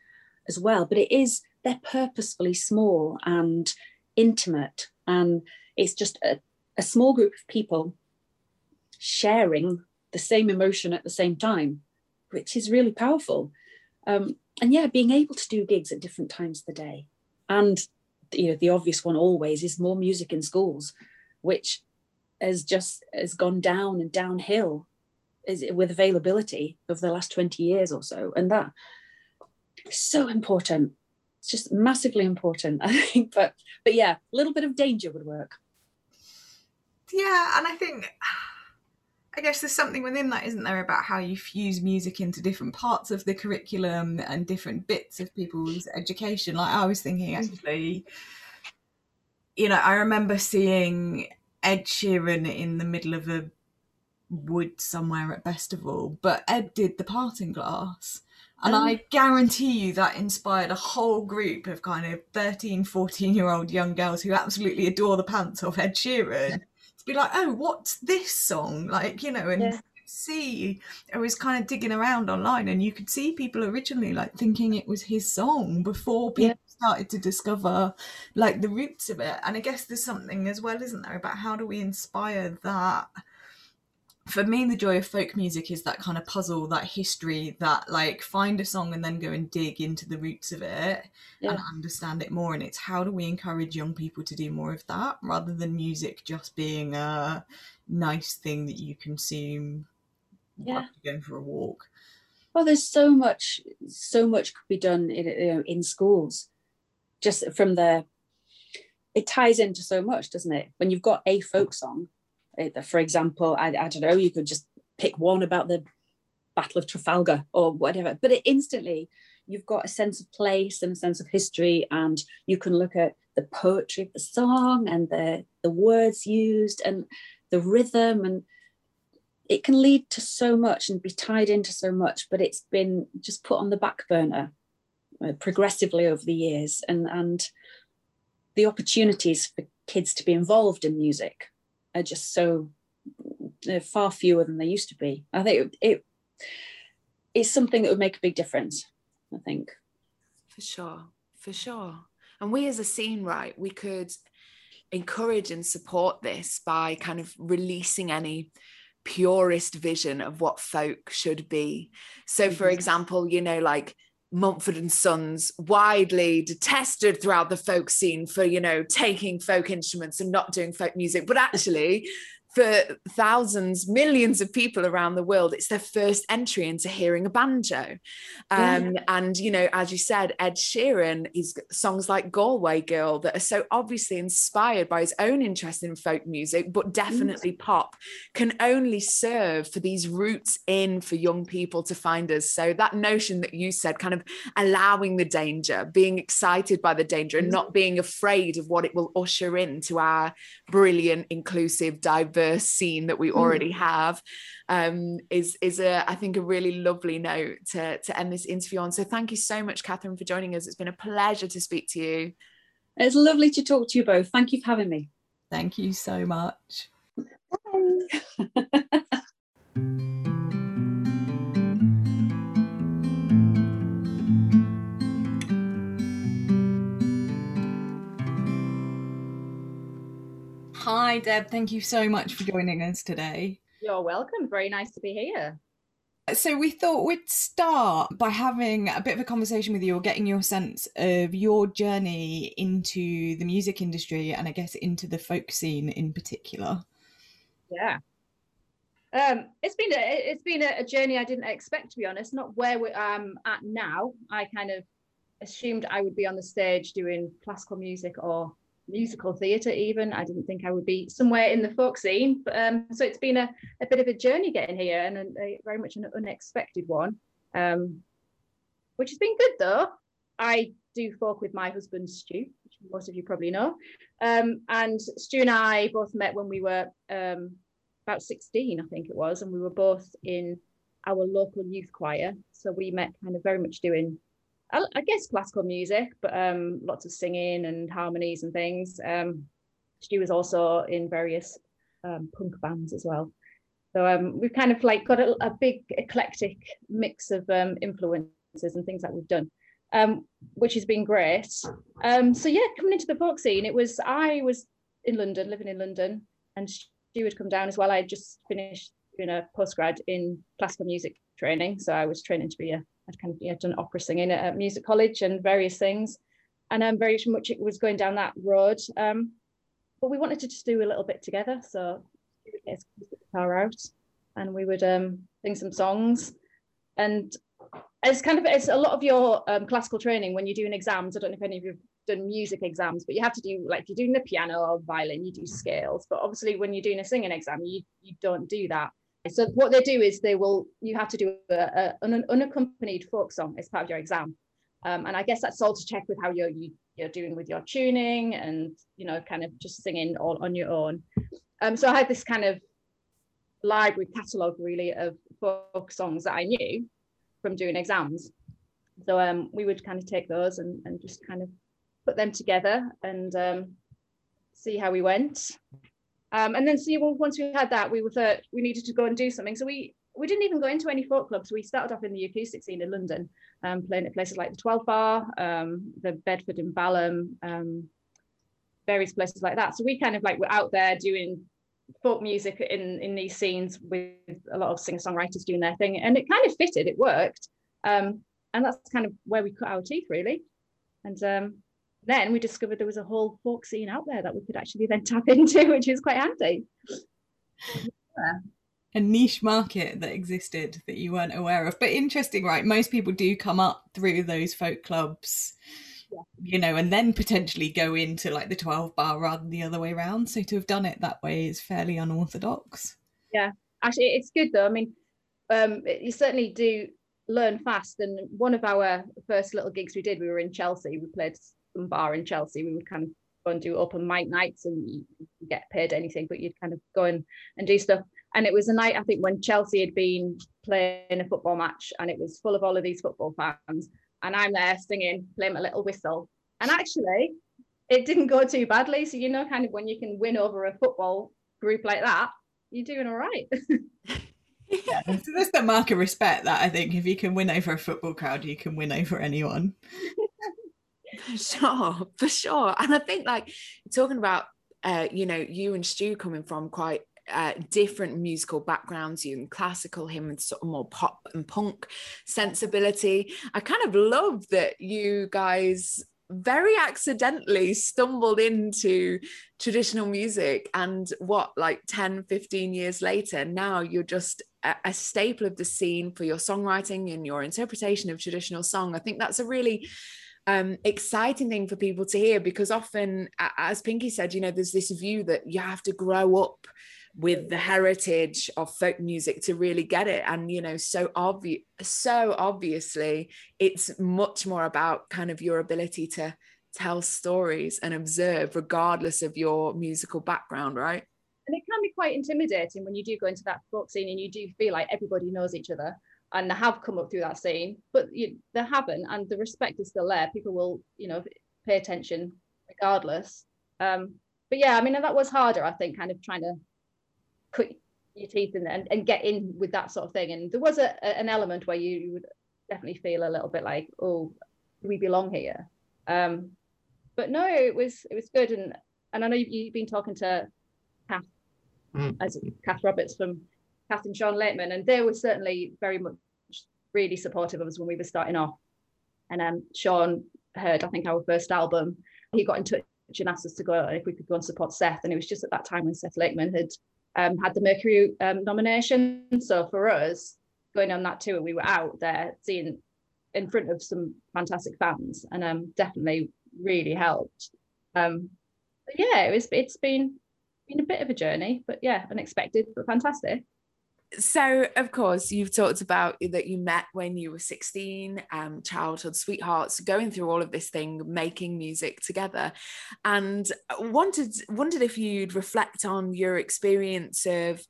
as well, but it is they're purposefully small and intimate, and it's just a, a small group of people sharing the same emotion at the same time which is really powerful. Um, and yeah, being able to do gigs at different times of the day. And you know, the obvious one always is more music in schools, which has just has gone down and downhill is with availability of the last 20 years or so. And that so important. It's just massively important, I think. But but yeah, a little bit of danger would work. Yeah, and I think I guess there's something within that, isn't there, about how you fuse music into different parts of the curriculum and different bits of people's education. Like I was thinking, actually, you know, I remember seeing Ed Sheeran in the middle of a wood somewhere at Bestival, but Ed did the parting glass. And um, I guarantee you that inspired a whole group of kind of 13, 14 year old young girls who absolutely adore the pants of Ed Sheeran to be like, oh, what's this song? Like, you know, and yeah. see, I was kind of digging around online and you could see people originally like thinking it was his song before people yeah. started to discover like the roots of it. And I guess there's something as well, isn't there, about how do we inspire that? For me the joy of folk music is that kind of puzzle that history that like find a song and then go and dig into the roots of it yeah. and understand it more. And it's how do we encourage young people to do more of that rather than music just being a nice thing that you consume yeah. going for a walk? Well there's so much so much could be done in you know in schools. Just from the it ties into so much doesn't it? When you've got a folk song for example, I, I don't know, you could just pick one about the Battle of Trafalgar or whatever, but it instantly you've got a sense of place and a sense of history, and you can look at the poetry of the song and the, the words used and the rhythm and it can lead to so much and be tied into so much but it's been just put on the back burner uh, progressively over the years and and the opportunities for kids to be involved in music are just so they're far fewer than they used to be. I think it, it it's something that would make a big difference. I think. For sure, for sure. And we as a scene, right, we could encourage and support this by kind of releasing any purist vision of what folk should be. So, for mm-hmm. example, you know, like Mumford and Sons, widely detested throughout the folk scene for, you know, taking folk instruments and not doing folk music. But actually, for thousands, millions of people around the world, it's their first entry into hearing a banjo. Um, yeah. And, you know, as you said, Ed Sheeran, he's songs like Galway Girl that are so obviously inspired by his own interest in folk music, but definitely mm. pop, can only serve for these roots in for young people to find us. So that notion that you said, kind of allowing the danger, being excited by the danger, and not being afraid of what it will usher into our brilliant, inclusive, diverse diverse scene that we hmm. already mm. have um, is is a I think a really lovely note to to end this interview on. So thank you so much, Catherine, for joining us. It's been a pleasure to speak to you. It's lovely to talk to you both. Thank you for having me. Thank you so much. Hi, Deb. Thank you so much for joining us today. You're welcome. Very nice to be here. So, we thought we'd start by having a bit of a conversation with you or getting your sense of your journey into the music industry and I guess into the folk scene in particular. Yeah. Um, it's been a it's been a, journey I didn't expect to be honest. Not where we, I'm at now. I kind of assumed I would be on the stage doing classical music or musical theatre even. I didn't think i would be somewhere in the folk scene but um, so it's been a, a bit of a journey getting here and a, a very much an unexpected one um, which has been good though. I do folk with my husband stu which most of you probably know. Um, and stu and i both met when we were um, about 16 i think it was and we were both in our local youth choir. So we met kind of very much doing I, I guess classical music, but um, lots of singing and harmonies and things. Um, was also in various um, punk bands as well. So um, we've kind of like got a, a big eclectic mix of um, influences and things that we've done, um, which has been great. Um, so yeah, coming into the folk scene, it was I was in London, living in London, and she would come down as well. I just finished doing a postgrad in classical music training, so I was training to be a I'd kind of done opera singing at music college and various things. And um, very much it was going down that road. Um, but we wanted to just do a little bit together. So we would get guitar out and we would um, sing some songs. And it's kind of it's a lot of your um, classical training when you're doing exams. I don't know if any of you've done music exams, but you have to do like you're doing the piano or violin, you do scales. But obviously, when you're doing a singing exam, you you don't do that. So what they do is they will, you have to do a, a, an unaccompanied folk song as part of your exam. Um, and I guess that's all to check with how you're, you, you're doing with your tuning and, you know, kind of just singing all on your own. Um, so I had this kind of library catalogue really of folk songs that I knew from doing exams. So um, we would kind of take those and, and just kind of put them together and um, see how we went. Um, and then well, once we had that, we thought we needed to go and do something. So we we didn't even go into any folk clubs. We started off in the acoustic scene in London, um, playing at places like the 12 Bar, um, the Bedford and Balham, um, various places like that. So we kind of like were out there doing folk music in in these scenes with a lot of singer songwriters doing their thing, and it kind of fitted. It worked, um, and that's kind of where we cut our teeth really. And um, then we discovered there was a whole folk scene out there that we could actually then tap into, which is quite handy. Yeah. A niche market that existed that you weren't aware of. But interesting, right? Most people do come up through those folk clubs, yeah. you know, and then potentially go into like the 12 bar rather than the other way around. So to have done it that way is fairly unorthodox. Yeah, actually, it's good though. I mean, um, you certainly do learn fast. And one of our first little gigs we did, we were in Chelsea. We played bar in Chelsea. We would kind of go and do open mic nights and you get paid anything, but you'd kind of go and, and do stuff. And it was a night, I think, when Chelsea had been playing a football match and it was full of all of these football fans. And I'm there singing, playing my little whistle. And actually, it didn't go too badly. So, you know, kind of when you can win over a football group like that, you're doing all right. yeah, so that's the mark of respect that I think if you can win over a football crowd, you can win over anyone. For sure, for sure. And I think like talking about uh, you know, you and Stu coming from quite uh, different musical backgrounds, you and classical, him with sort of more pop and punk sensibility. I kind of love that you guys very accidentally stumbled into traditional music and what like 10 15 years later now you're just a, a, staple of the scene for your songwriting and your interpretation of traditional song i think that's a really um, exciting thing for people to hear because often, as Pinky said, you know, there's this view that you have to grow up with the heritage of folk music to really get it. And you know so obvious so obviously it's much more about kind of your ability to tell stories and observe regardless of your musical background right? And it can be quite intimidating when you do go into that folk scene and you do feel like everybody knows each other and they have come up through that scene, but you, they haven't, and the respect is still there. People will, you know, pay attention regardless. Um, but yeah, I mean, that was harder, I think, kind of trying to cut your teeth in and, and get in with that sort of thing. And there was a, a, an element where you, you would definitely feel a little bit like, oh, we belong here. Um, but no, it was it was good, and and I know you've been talking to Kath, mm. as Kath Roberts from Kath and Sean Lakeman, and they were certainly very much really supportive of us when we were starting off. And um, Sean heard, I think, our first album. He got in touch and asked us to go if we could go and support Seth. And it was just at that time when Seth Lakeman had um, had the Mercury um, nomination. So for us, going on that tour, we were out there seeing in front of some fantastic fans, and um, definitely really helped. Um, yeah, it was. It's been been a bit of a journey, but yeah, unexpected but fantastic so of course you've talked about that you met when you were 16 um, childhood sweethearts going through all of this thing making music together. And wanted wondered if you'd reflect on your experience of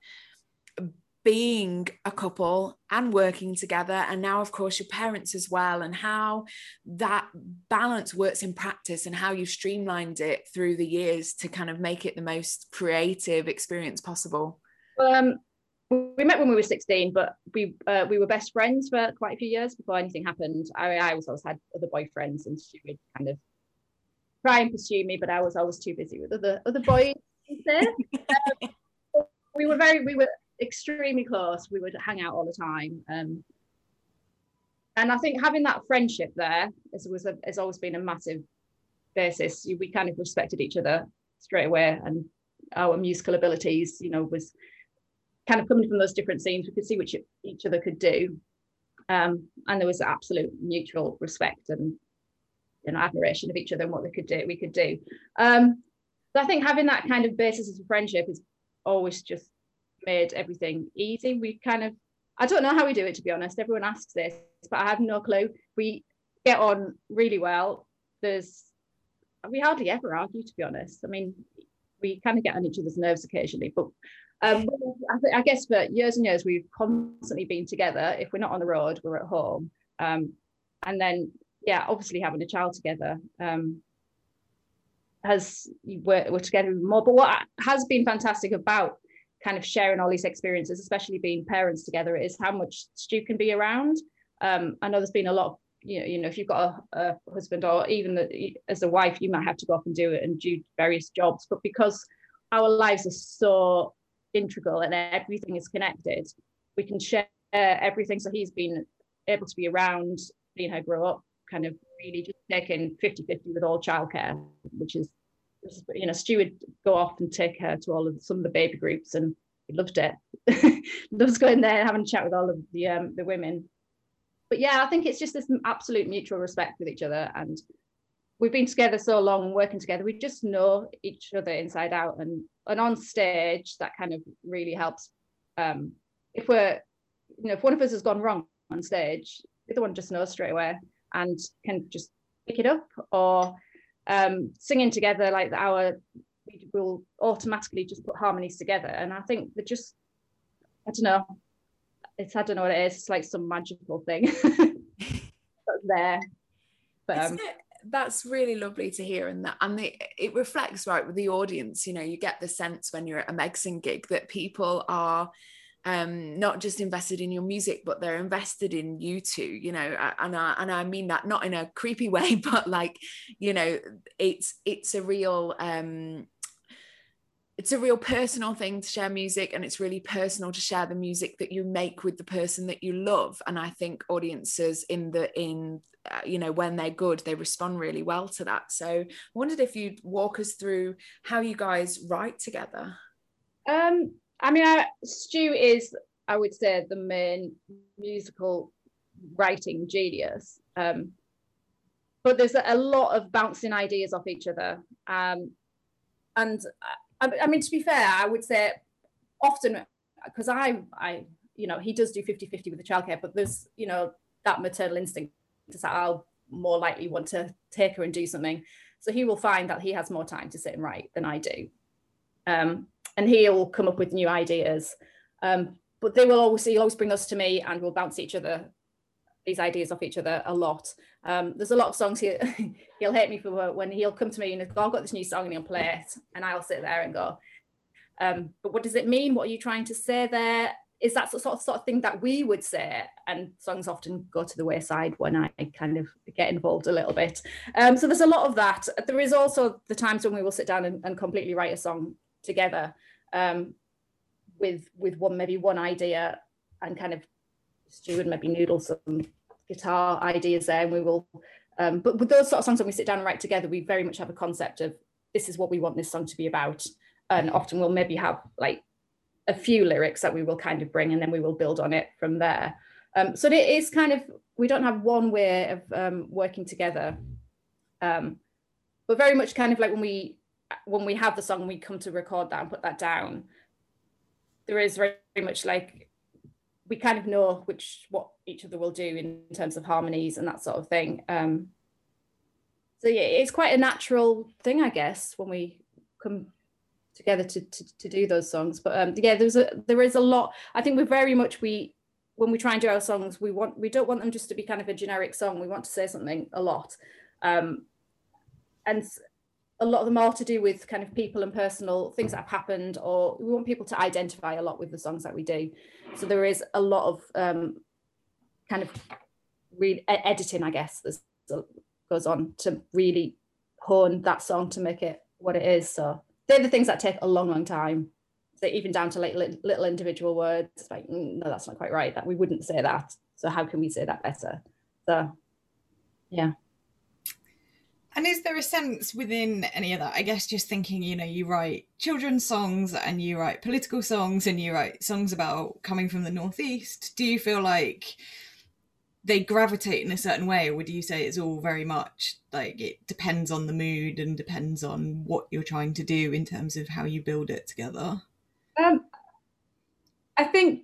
being a couple and working together and now of course your parents as well and how that balance works in practice and how you've streamlined it through the years to kind of make it the most creative experience possible. Um we met when we were 16 but we uh, we were best friends for quite a few years before anything happened. I, I was always had other boyfriends and she would kind of try and pursue me but i was always too busy with other other boys um, we were very we were extremely close. We would hang out all the time um, and i think having that friendship there is, was a, has always been a massive basis. We kind of respected each other straight away and our musical abilities you know was kind of coming from those different scenes, we could see which each other could do. Um, and there was absolute mutual respect and you know, admiration of each other and what they could do, we could do. Um, so I think having that kind of basis of friendship has always just made everything easy. We kind of, I don't know how we do it to be honest. Everyone asks this, but I have no clue. We get on really well. There's, we hardly ever argue to be honest. I mean, we kind of get on each other's nerves occasionally, but um, I, I, guess for years and years we've constantly been together. If we're not on the road, we're at home. Um, and then yeah, obviously having a child together um, has we're, we're together more. But what has been fantastic about kind of sharing all these experiences, especially being parents together, is how much Stu can be around. Um, I know there's been a lot of you know, you know if you've got a, a husband or even the, as a wife, you might have to go off and do it and do various jobs. But because our lives are so integral and everything is connected, we can share everything. So he's been able to be around, seeing her grow up, kind of really just taking 50 50 with all childcare, which is, you know, Stu would go off and take her to all of some of the baby groups and he loved it. Loves going there and having a chat with all of the um, the women. But yeah, I think it's just this absolute mutual respect with each other. And we've been together so long, working together, we just know each other inside out. And, and on stage, that kind of really helps. Um, if we're, you know, if one of us has gone wrong on stage, the other one just knows straight away and can just pick it up or um, singing together like our we will automatically just put harmonies together and i think they're just i don't know it's i don't know what it is it's like some magical thing there but um, that's really lovely to hear and that and the, it reflects right with the audience you know you get the sense when you're at a megson gig that people are um, not just invested in your music, but they're invested in you too, you know, and I, and I mean that not in a creepy way, but like, you know, it's, it's a real, um, it's a real personal thing to share music and it's really personal to share the music that you make with the person that you love and i think audiences in the in uh, you know when they're good they respond really well to that so i wondered if you'd walk us through how you guys write together um I mean, I, Stu is, I would say, the main musical writing genius. Um, but there's a lot of bouncing ideas off each other. Um, and I, mean, to be fair, I would say often, because I, I, you know, he does do 50 50 with the childcare, but there's, you know, that maternal instinct to I'll more likely want to take her and do something. So he will find that he has more time to sit and write than I do. Um, and he'll come up with new ideas. Um, but they will always he'll always bring those to me, and we'll bounce each other these ideas off each other a lot. Um, there's a lot of songs he he'll hate me for when he'll come to me and go, I've got this new song and he'll play it, and I'll sit there and go, um, but what does it mean? What are you trying to say there? Is that sort of sort of thing that we would say? And songs often go to the wayside when I kind of get involved a little bit. Um, so there's a lot of that. There is also the times when we will sit down and, and completely write a song together um, with with one maybe one idea and kind of Stu and maybe noodle some guitar ideas there and we will um, but with those sort of songs when we sit down and write together we very much have a concept of this is what we want this song to be about. And often we'll maybe have like a few lyrics that we will kind of bring and then we will build on it from there. Um, so it is kind of we don't have one way of um, working together. Um, but very much kind of like when we when we have the song we come to record that and put that down. There is very, very much like we kind of know which what each other will do in terms of harmonies and that sort of thing. Um so yeah it's quite a natural thing i guess when we come together to, to, to do those songs. But um yeah there's a there is a lot. I think we're very much we when we try and do our songs we want we don't want them just to be kind of a generic song. We want to say something a lot. Um and a lot of them are to do with kind of people and personal things that have happened, or we want people to identify a lot with the songs that we do. So there is a lot of um, kind of re- editing, I guess, that goes on to really hone that song to make it what it is. So they're the things that take a long, long time. So even down to like little individual words, like mm, no, that's not quite right. That we wouldn't say that. So how can we say that better? So yeah. And is there a sense within any of that? I guess just thinking, you know, you write children's songs and you write political songs and you write songs about coming from the Northeast. Do you feel like they gravitate in a certain way, or would you say it's all very much like it depends on the mood and depends on what you're trying to do in terms of how you build it together? Um, I think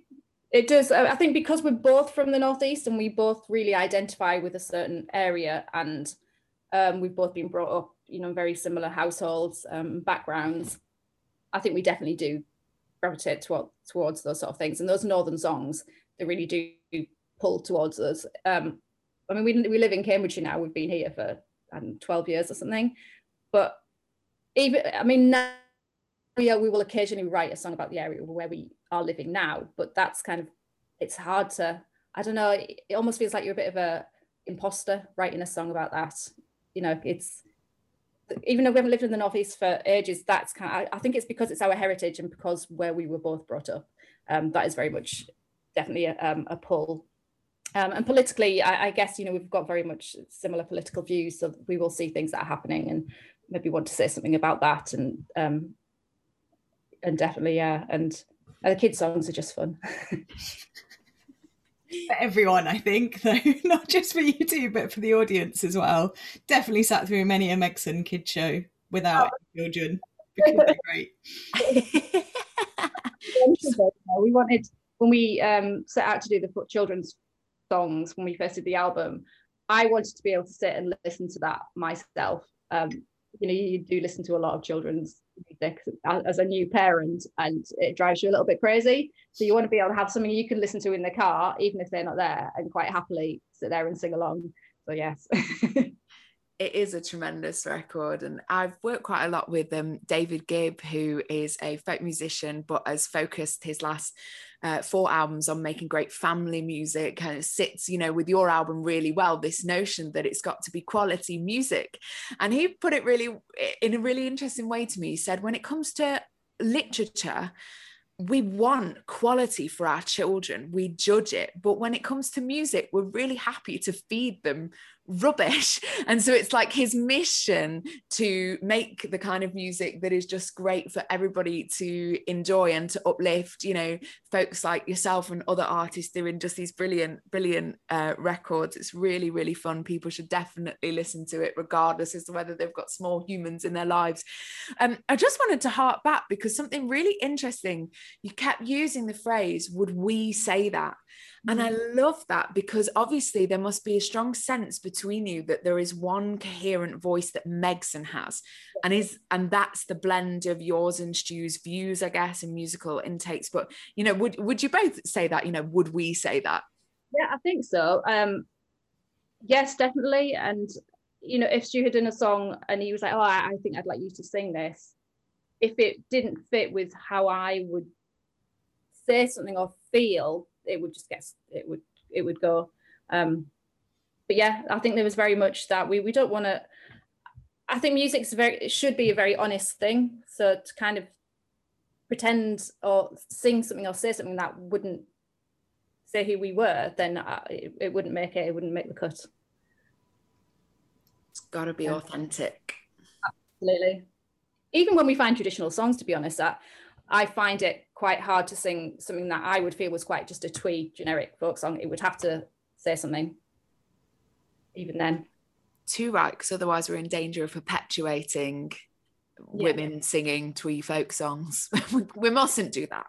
it does. I think because we're both from the Northeast and we both really identify with a certain area and um, we've both been brought up, you know, very similar households, um, backgrounds. I think we definitely do gravitate toward, towards those sort of things. And those northern songs, they really do pull towards us. Um, I mean, we, we live in Cambridgeshire now. We've been here for know, 12 years or something. But even, I mean, now we, we will occasionally write a song about the area where we are living now, but that's kind of, it's hard to, I don't know, it, it almost feels like you're a bit of a imposter writing a song about that. You know, it's, even though we haven't lived in the northeast for ages that's kind of, I, I, think it's because it's our heritage and because where we were both brought up um, that is very much definitely a, um, a pull. Um, and politically I, I, guess you know we've got very much similar political views so we will see things that are happening and maybe want to say something about that and um, and definitely yeah and, and the kids songs are just fun for everyone, I think, though, not just for you two, but for the audience as well. Definitely sat through many a Megson kid show without oh. children because they're great. we wanted when we um, set out to do the children's songs when we first did the album. I wanted to be able to sit and listen to that myself. Um, you know, you do listen to a lot of children's music as a new parent, and it drives you a little bit crazy. So you want to be able to have something you can listen to in the car, even if they're not there, and quite happily sit there and sing along. So yes. it is a tremendous record and i've worked quite a lot with um, david gibb who is a folk musician but has focused his last uh, four albums on making great family music Kind of sits you know with your album really well this notion that it's got to be quality music. And he put it really in a really interesting way to me. He said when it comes to literature we want quality for our children. We judge it. But when it comes to music we're really happy to feed them rubbish. And so it's like his mission to make the kind of music that is just great for everybody to enjoy and to uplift, you know, folks like yourself and other artists doing just these brilliant, brilliant uh, records. It's really, really fun. People should definitely listen to it, regardless as to whether they've got small humans in their lives. Um, I just wanted to hark back because something really interesting, you kept using the phrase, would we say that? And I mm. love that because obviously there must be a strong sense between you that there is one coherent voice that Megson has. And is and that's the blend of yours and Stu's views, I guess, and musical intakes. But you know, would would you both say that? You know, would we say that? Yeah, I think so. Um yes, definitely. And you know, if Stu had done a song and he was like, Oh, I, I think I'd like you to sing this, if it didn't fit with how I would say something or feel it would just get it would it would go. Um, but yeah, I think there was very much that we we don't want to. I think music's very it should be a very honest thing. So to kind of pretend or sing something or say something that wouldn't say who we were, then I, it, it, wouldn't make it. It wouldn't make the cut. It's got to be yeah. authentic. Absolutely. Even when we find traditional songs, to be honest, that I find it quite hard to sing something that I would feel was quite just a twee generic folk song. It would have to say something, even then. Too right, because otherwise we're in danger of perpetuating yeah. women singing twee folk songs. we mustn't do that.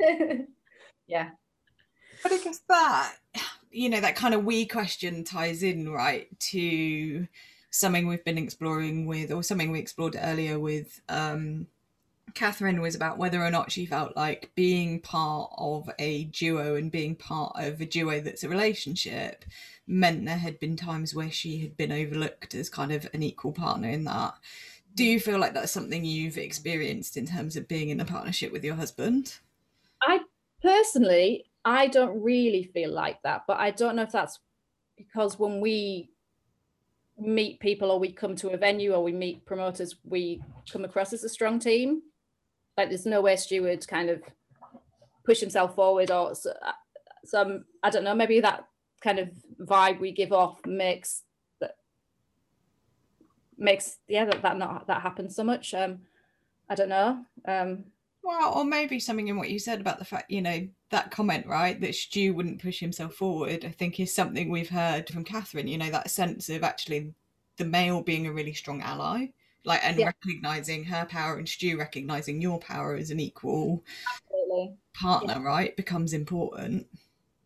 yeah. But I guess that, you know, that kind of we question ties in, right, to something we've been exploring with, or something we explored earlier with um, Kathryn was about whether or not she felt like being part of a duo and being part of a duo that's a relationship meant there had been times where she had been overlooked as kind of an equal partner in that. Do you feel like that's something you've experienced in terms of being in a partnership with your husband? I personally, I don't really feel like that, but I don't know if that's because when we meet people or we come to a venue or we meet promoters, we come across as a strong team like there's no way Stewart kind of push himself forward or so, some I don't know maybe that kind of vibe we give off makes that makes yeah that that not that happens so much um I don't know um. Well or maybe something in what you said about the fact you know that comment right that Stu wouldn't push himself forward I think is something we've heard from Kathryn you know that sense of actually the male being a really strong ally like and yeah. recognizing her power and Stu recognizing your power as an equal Absolutely. partner, yeah. right, becomes important.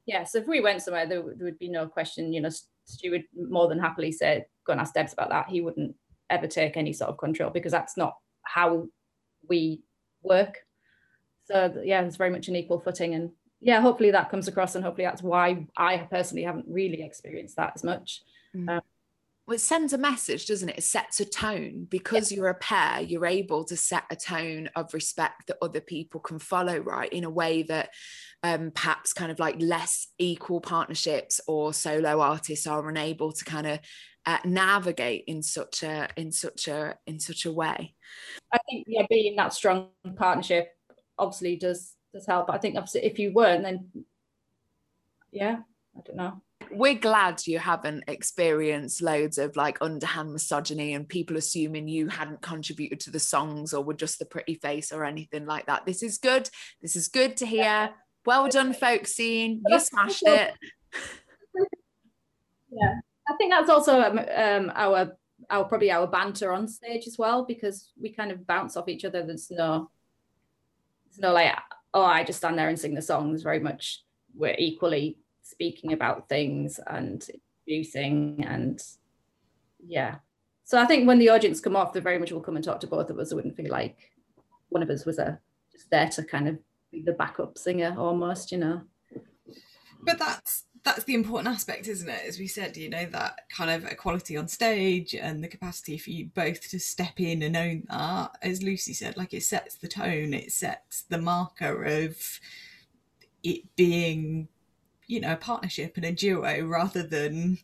Yeah, so if we went somewhere, there, there would be no question. You know, Stu would more than happily say, "Go and ask Debs about that." He wouldn't ever take any sort of control because that's not how we work. So yeah, it's very much an equal footing, and yeah, hopefully that comes across, and hopefully that's why I personally haven't really experienced that as much. Mm. Um, well, it sends a message, doesn't it? It sets a tone because yeah. you're a pair, you're able to set a tone of respect that other people can follow, right? In a way that um, perhaps kind of like less equal partnerships or solo artists are unable to kind of uh, navigate in such a in such a in such a way. I think yeah, being that strong partnership obviously does does help. I think obviously if you weren't, then yeah, I don't know we're glad you haven't experienced loads of like underhand misogyny and people assuming you hadn't contributed to the songs or were just the pretty face or anything like that. This is good. This is good to hear. Well done, folk scene. You smashed it. Yeah, I think that's also um, um, our our probably our banter on stage as well because we kind of bounce off each other. There's no, there's no like, oh, I just stand there and sing the songs. Very much, we're equally speaking about things and introducing and yeah. So I think when the audience come off, they very much will come and talk to both of us. It wouldn't feel like one of us was a just there to kind of be the backup singer almost, you know. But that's that's the important aspect, isn't it? As we said, you know, that kind of equality on stage and the capacity for you both to step in and own that. As Lucy said, like it sets the tone, it sets the marker of it being you know a partnership and a duo rather than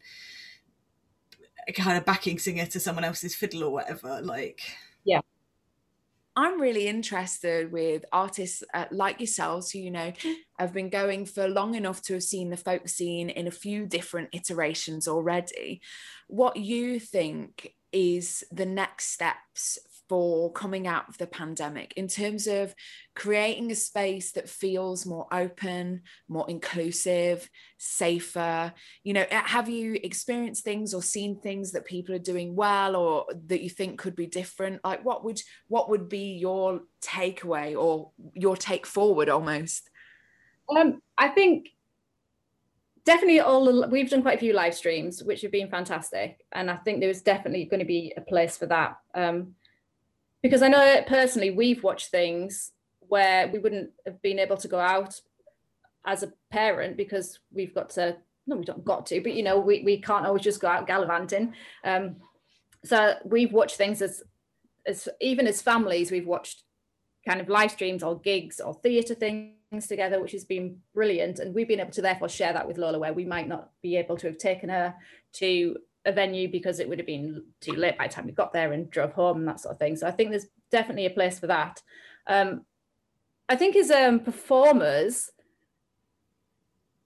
a kind of backing singer to someone else's fiddle or whatever like yeah I'm really interested with artists uh, like yourselves who, you know, have been going for long enough to have seen the folk scene in a few different iterations already. What you think is the next steps for coming out of the pandemic in terms of creating a space that feels more open, more inclusive, safer? You know, have you experienced things or seen things that people are doing well or that you think could be different? Like what would what would be your takeaway or your take forward almost? Um, I think definitely all we've done quite a few live streams which have been fantastic and i think there's definitely going to be a place for that um, because I know personally we've watched things where we wouldn't have been able to go out as a parent because we've got to no we don't got to but you know we, we can't always just go out gallivanting. Um, so we've watched things as as even as families we've watched kind of live streams or gigs or theatre things together which has been brilliant. And we've been able to therefore share that with Lola where we might not be able to have taken her to a venue because it would have been too late by the time we got there and drove home and that sort of thing. So I think there's definitely a place for that. Um, I think as um, performers,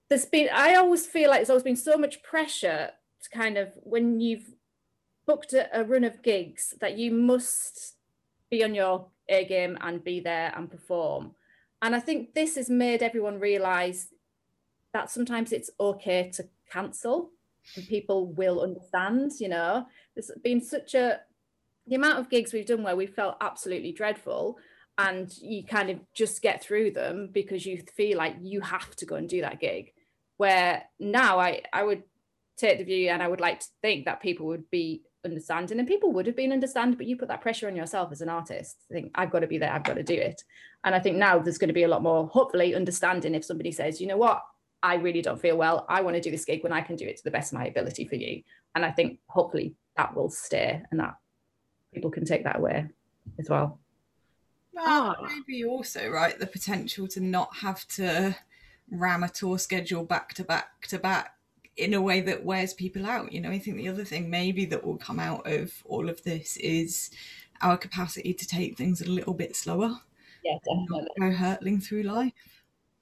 there's been, I always feel like there's always been so much pressure to kind of, when you've booked a, a run of gigs, that you must be on your A game and be there and perform. And I think this has made everyone realize that sometimes it's okay to cancel and people will understand you know? There's been such a the amount of gigs we've done where we felt absolutely dreadful and you kind of just get through them because you feel like you have to go and do that gig. Where now i i would take the view and i would like to think that people would be understanding and people would have been understanding but you put that pressure on yourself as an artist. I think i've got to be there i've got to do it. And i think now there's going to be a lot more hopefully understanding if somebody says you know what I really don't feel well. I want to do this gig when I can do it to the best of my ability for you. And I think hopefully that will stay and that people can take that away as well. Well, oh. maybe ah. also, right, the potential to not have to ram a tour schedule back to back to back in a way that wears people out. You know, I think the other thing maybe that will come out of all of this is our capacity to take things a little bit slower. Yeah, definitely. Go hurtling through life.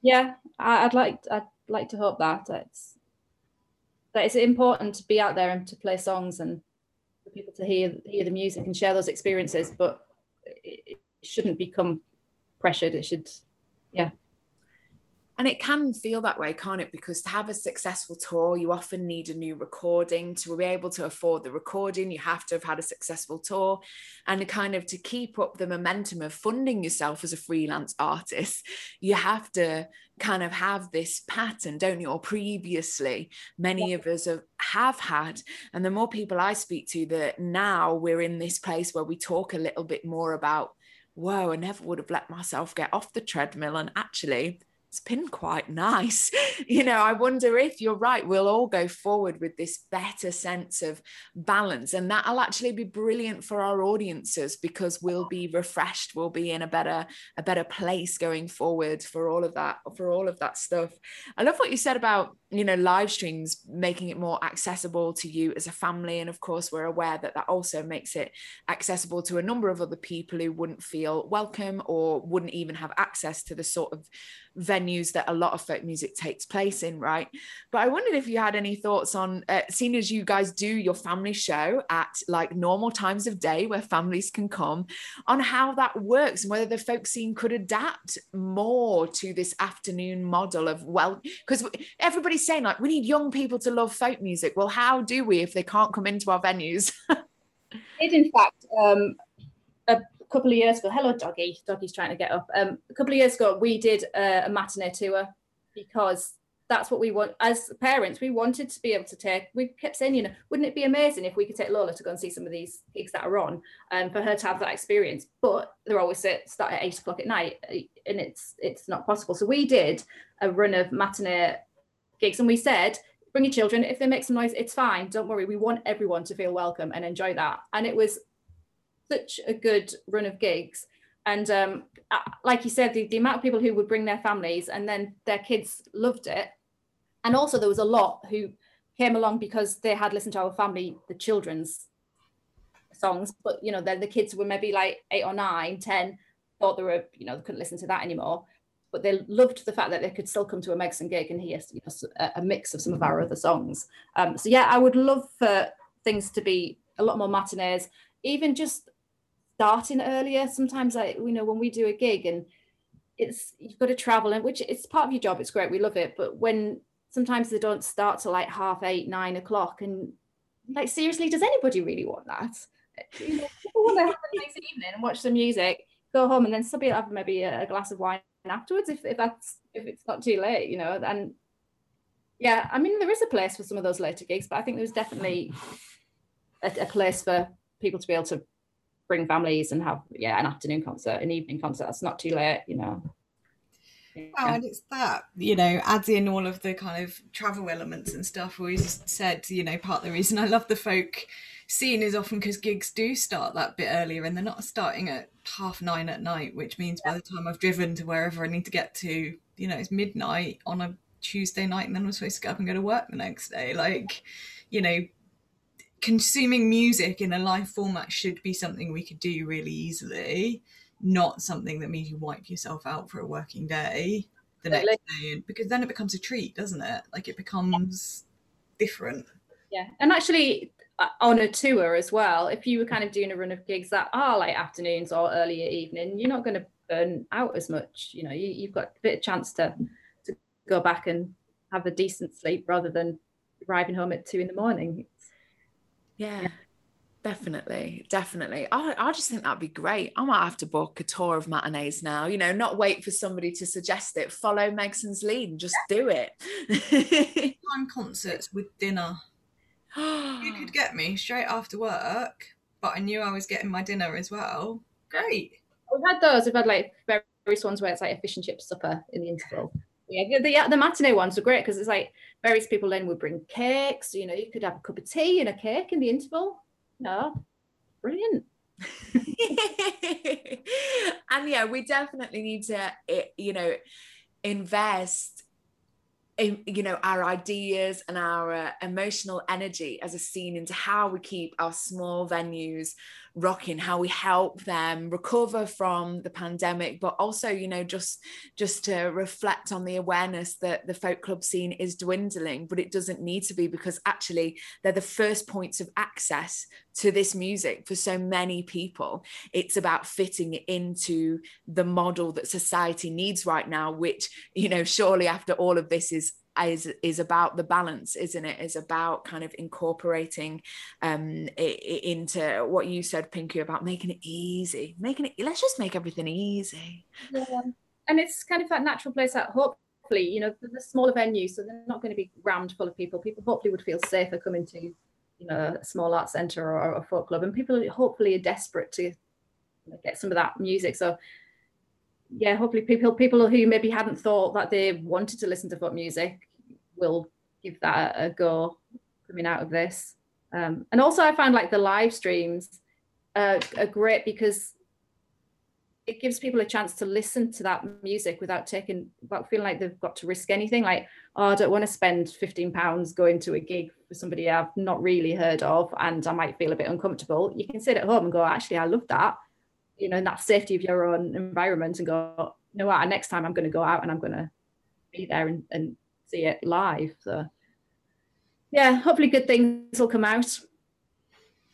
Yeah, I'd like I'd like to hope that it's that it's important to be out there and to play songs and for people to hear hear the music and share those experiences but it, it shouldn't become pressured. It should yeah and it can feel that way, can't it? Because to have a successful tour, you often need a new recording. To be able to afford the recording, you have to have had a successful tour. And kind of to keep up the momentum of funding yourself as a freelance artist, you have to kind of have this pattern, don't you? Or previously, many of us have, have had. And the more people I speak to, that now we're in this place where we talk a little bit more about, whoa, I never would have let myself get off the treadmill. And actually, it's been quite nice. You know, I wonder if you're right, we'll all go forward with this better sense of balance. And that'll actually be brilliant for our audiences because we'll be refreshed, we'll be in a better, a better place going forward for all of that, for all of that stuff. I love what you said about, you know, live streams making it more accessible to you as a family. And of course, we're aware that that also makes it accessible to a number of other people who wouldn't feel welcome or wouldn't even have access to the sort of venues that a lot of folk music takes place in, right? But I wondered if you had any thoughts on, uh, seeing as you guys do your family show at like normal times of day where families can come, on how that works and whether the folk scene could adapt more to this afternoon model of, well, because everybody's saying like, we need young people to love folk music. Well, how do we if they can't come into our venues? it, in fact, um, couple of years ago, hello doggy, doggy's trying to get up. Um, a couple of years ago, we did a, a matinee tour because that's what we want as parents. We wanted to be able to take. We kept saying, you know, wouldn't it be amazing if we could take Lola to go and see some of these gigs that are on, and for her to have that experience? But they're always start at eight o'clock at night, uh, and it's it's not possible. So we did a run of matinee gigs, and we said, bring your children. If they make some noise, it's fine. Don't worry. We want everyone to feel welcome and enjoy that. And it was such a good run of gigs. And um, like you said, the, the amount of people who would bring their families and then their kids loved it. And also, there was a lot who came along because they had listened to our family, the children's songs, but you know, the kids were maybe like eight or nine, ten, thought they were, you know, they couldn't listen to that anymore. But they loved the fact that they could still come to a Megson gig and hear you know, a, mix of some of our other songs. Um, so yeah, I would love for things to be a lot more matinees, even just starting earlier. Sometimes I, you know, when we do a gig and it's you've got to travel and which it's part of your job. It's great, we love it. But when sometimes they don't start till like half eight, nine o'clock, and like seriously, does anybody really want that? You know, people want to have a nice evening and watch some music, go home, and then somebody have maybe a, a glass of wine afterwards if, if that's if it's not too late, you know. And yeah, I mean there is a place for some of those later gigs, but I think there's definitely a, a place for people to be able to bring families and have yeah an afternoon concert, an evening concert. That's not too late, you know. Yeah. And it's that you know adds in all of the kind of travel elements and stuff. We always said you know part of the reason I love the folk scene is often because gigs do start that bit earlier and they're not starting at half nine at night, which means by the time I've driven to wherever I need to get to, you know, it's midnight on a Tuesday night and then I'm supposed to get up and go to work the next day. Like, you know, consuming music in a live format should be something we could do really easily, not something that means you wipe yourself out for a working day the next day, because then it becomes a treat, doesn't it? Like it becomes different. Yeah, and actually uh, on a tour as well, if you were kind of doing a run of gigs that are like afternoons or earlier evening, you're not going to burn out as much. You know, you, have got a bit of chance to to go back and have a decent sleep rather than arriving home at two in the morning yeah, definitely. Definitely. I, I just think that'd be great. I might have to book a tour of matinees now you know not wait for somebody to suggest it. Follow megson's lead and just do it. Time concerts with dinner. You could get me straight after work but i knew i was getting my dinner as well. Great. We've had those. We've had like various ones where it's like a fish and chip supper in the interval yeah the, the matinee ones are great because it's like various people then would bring cakes you know you could have a cup of tea and a cake in the interval. No brilliant. And yeah we definitely need to you know invest in, you know our ideas and our uh, emotional energy as a scene into how we keep our small venues rocking how we help them recover from the pandemic but also you know just just to reflect on the awareness that the folk club scene is dwindling but it doesn't need to be because actually they're the first points of access to this music for so many people. It's about fitting it into the model that society needs right now which you know surely after all of this is is is about the balance isn't it is about kind of incorporating um it, it into what you said pinky about making it easy making it let's just make everything easy yeah. and it's kind of that natural place that hopefully you know the smaller venues so they're not going to be rammed full of people people hopefully would feel safer coming to you know a small art center or, or a folk club and people hopefully are desperate to get some of that music so yeah, hopefully people people who maybe hadn't thought that they wanted to listen to folk music will give that a, go coming out of this. Um, and also, I find like the live streams uh, are great because it gives people a chance to listen to that music without taking without feeling like they've got to risk anything like oh i don't want to spend 15 pounds going to a gig for somebody i've not really heard of and i might feel a bit uncomfortable you can sit at home and go actually i love that you know in that safety of your own environment and go you know what? Next time i'm going to go out and i'm going to be there and, and see it live. So yeah hopefully good things will come out.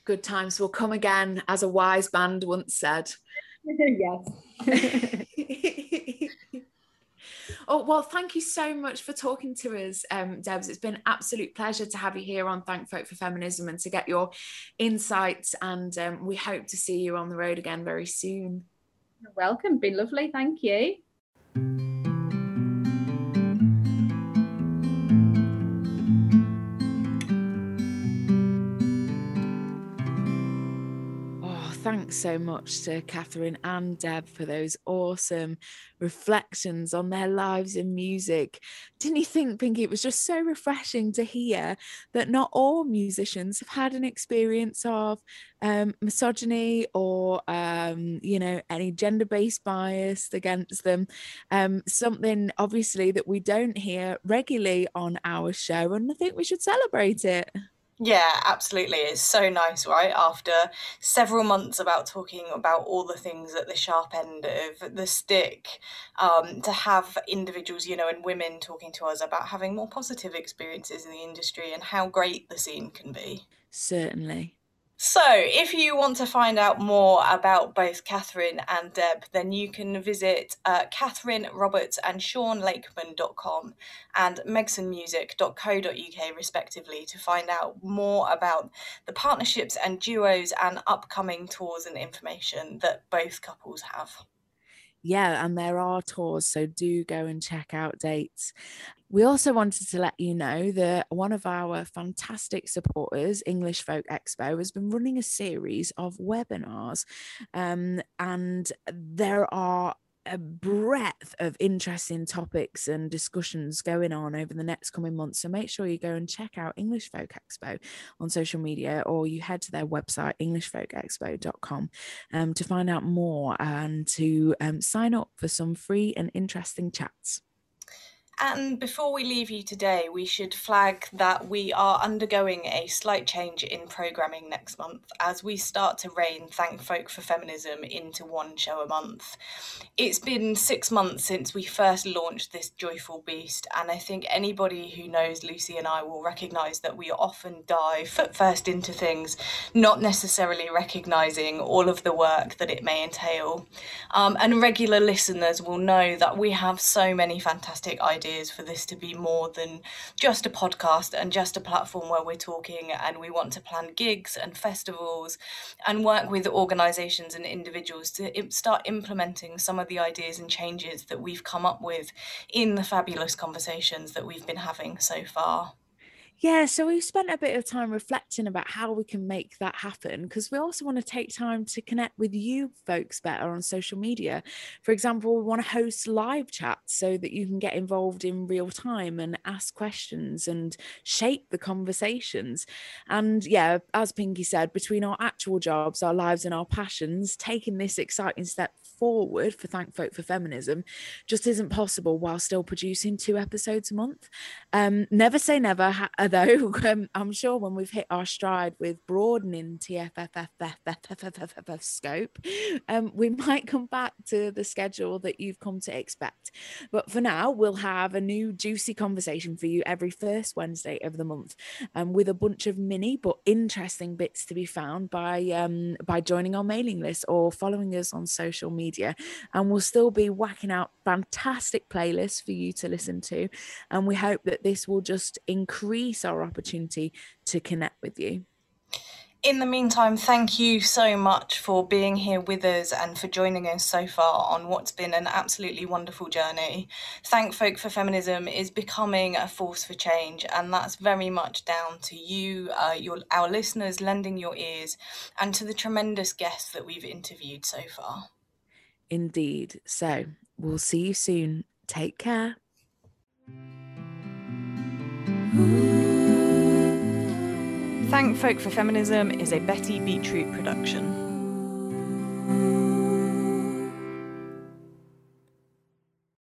Good times will come again as a wise band once said. Yes. oh well, thank you so much for talking to us, um, Debs. It's been absolute pleasure to have you here on Thank Folk for Feminism and to get your insights. And um, we hope to see you on the road again very soon. You're welcome. Been lovely. Thank you. Thanks so much to Kathryn and Deb for those awesome reflections on their lives in music. Didn't you think, Pinky, it was just so refreshing to hear that not all musicians have had an experience of um, misogyny or, um, you know, any gender based bias against them? Um, something obviously that we don't hear regularly on our show, and I think we should celebrate it. Yeah, absolutely. It's so nice, right? After several months about talking about all the things at the sharp end of the stick, um, to have individuals, you know, and women talking to us about having more positive experiences in the industry and how great the scene can be. Certainly. So, if you want to find out more about both Kathryn and Deb, then you can visit uh, Catherine Roberts and SeanLakeman.com and megsonmusic.co.uk, respectively, to find out more about the partnerships and duos and upcoming tours and information that both couples have yeah, and there are tours, so do go and check out dates. We also wanted to let you know that one of our fantastic supporters, English Folk Expo, has been running a series of webinars. Um, and there are a breadth of interesting topics and discussions going on over the next coming months. So make sure you go and check out English Folk Expo on social media or you head to their website, englishfolkexpo.com, um, to find out more and to um, sign up for some free and interesting chats. And before we leave you today, we should flag that we are undergoing a slight change in programming next month as we start to rein Thank Folk for Feminism into one show a month. It's been six months since we first launched this joyful beast, and I think anybody who knows Lucy and I will recognise that we often dive foot first into things, not necessarily recognising all of the work that it may entail. Um, and regular listeners will know that we have so many fantastic ideas ideas for this to be more than just a podcast and just a platform where we're talking and we want to plan gigs and festivals and work with organizations and individuals to start implementing some of the ideas and changes that we've come up with in the fabulous conversations that we've been having so far. Yeah, so we've spent a bit of time reflecting about how we can make that happen because we also want to take time to connect with you folks better on social media. For example, we want to host live chats so that you can get involved in real time and ask questions and shape the conversations. And yeah, as Pinky said, between our actual jobs, our lives, and our passions, taking this exciting step forward for Thank Folk for Feminism just isn't possible while still producing two episodes a month. Um, never say never, though. Um, I'm sure when we've hit our stride with broadening TFFF scope, um, we might come back to the schedule that you've come to expect. But for now, we'll have a new juicy conversation for you every first Wednesday of the month, um, with a bunch of mini but interesting bits to be found by um, by joining our mailing list or following us on social media media. And we'll still be whacking out fantastic playlists for you to listen to. And we hope that this will just increase our opportunity to connect with you. In the meantime, thank you so much for being here with us and for joining us so far on what's been an absolutely wonderful journey. Thank Folk for Feminism is becoming a force for change, and that's very much down to you, uh, your our listeners, lending your ears, and to the tremendous guests that we've interviewed so far. Indeed. So we'll see you soon. Take care. Thank Folk for Feminism is a Betty Beetroot production.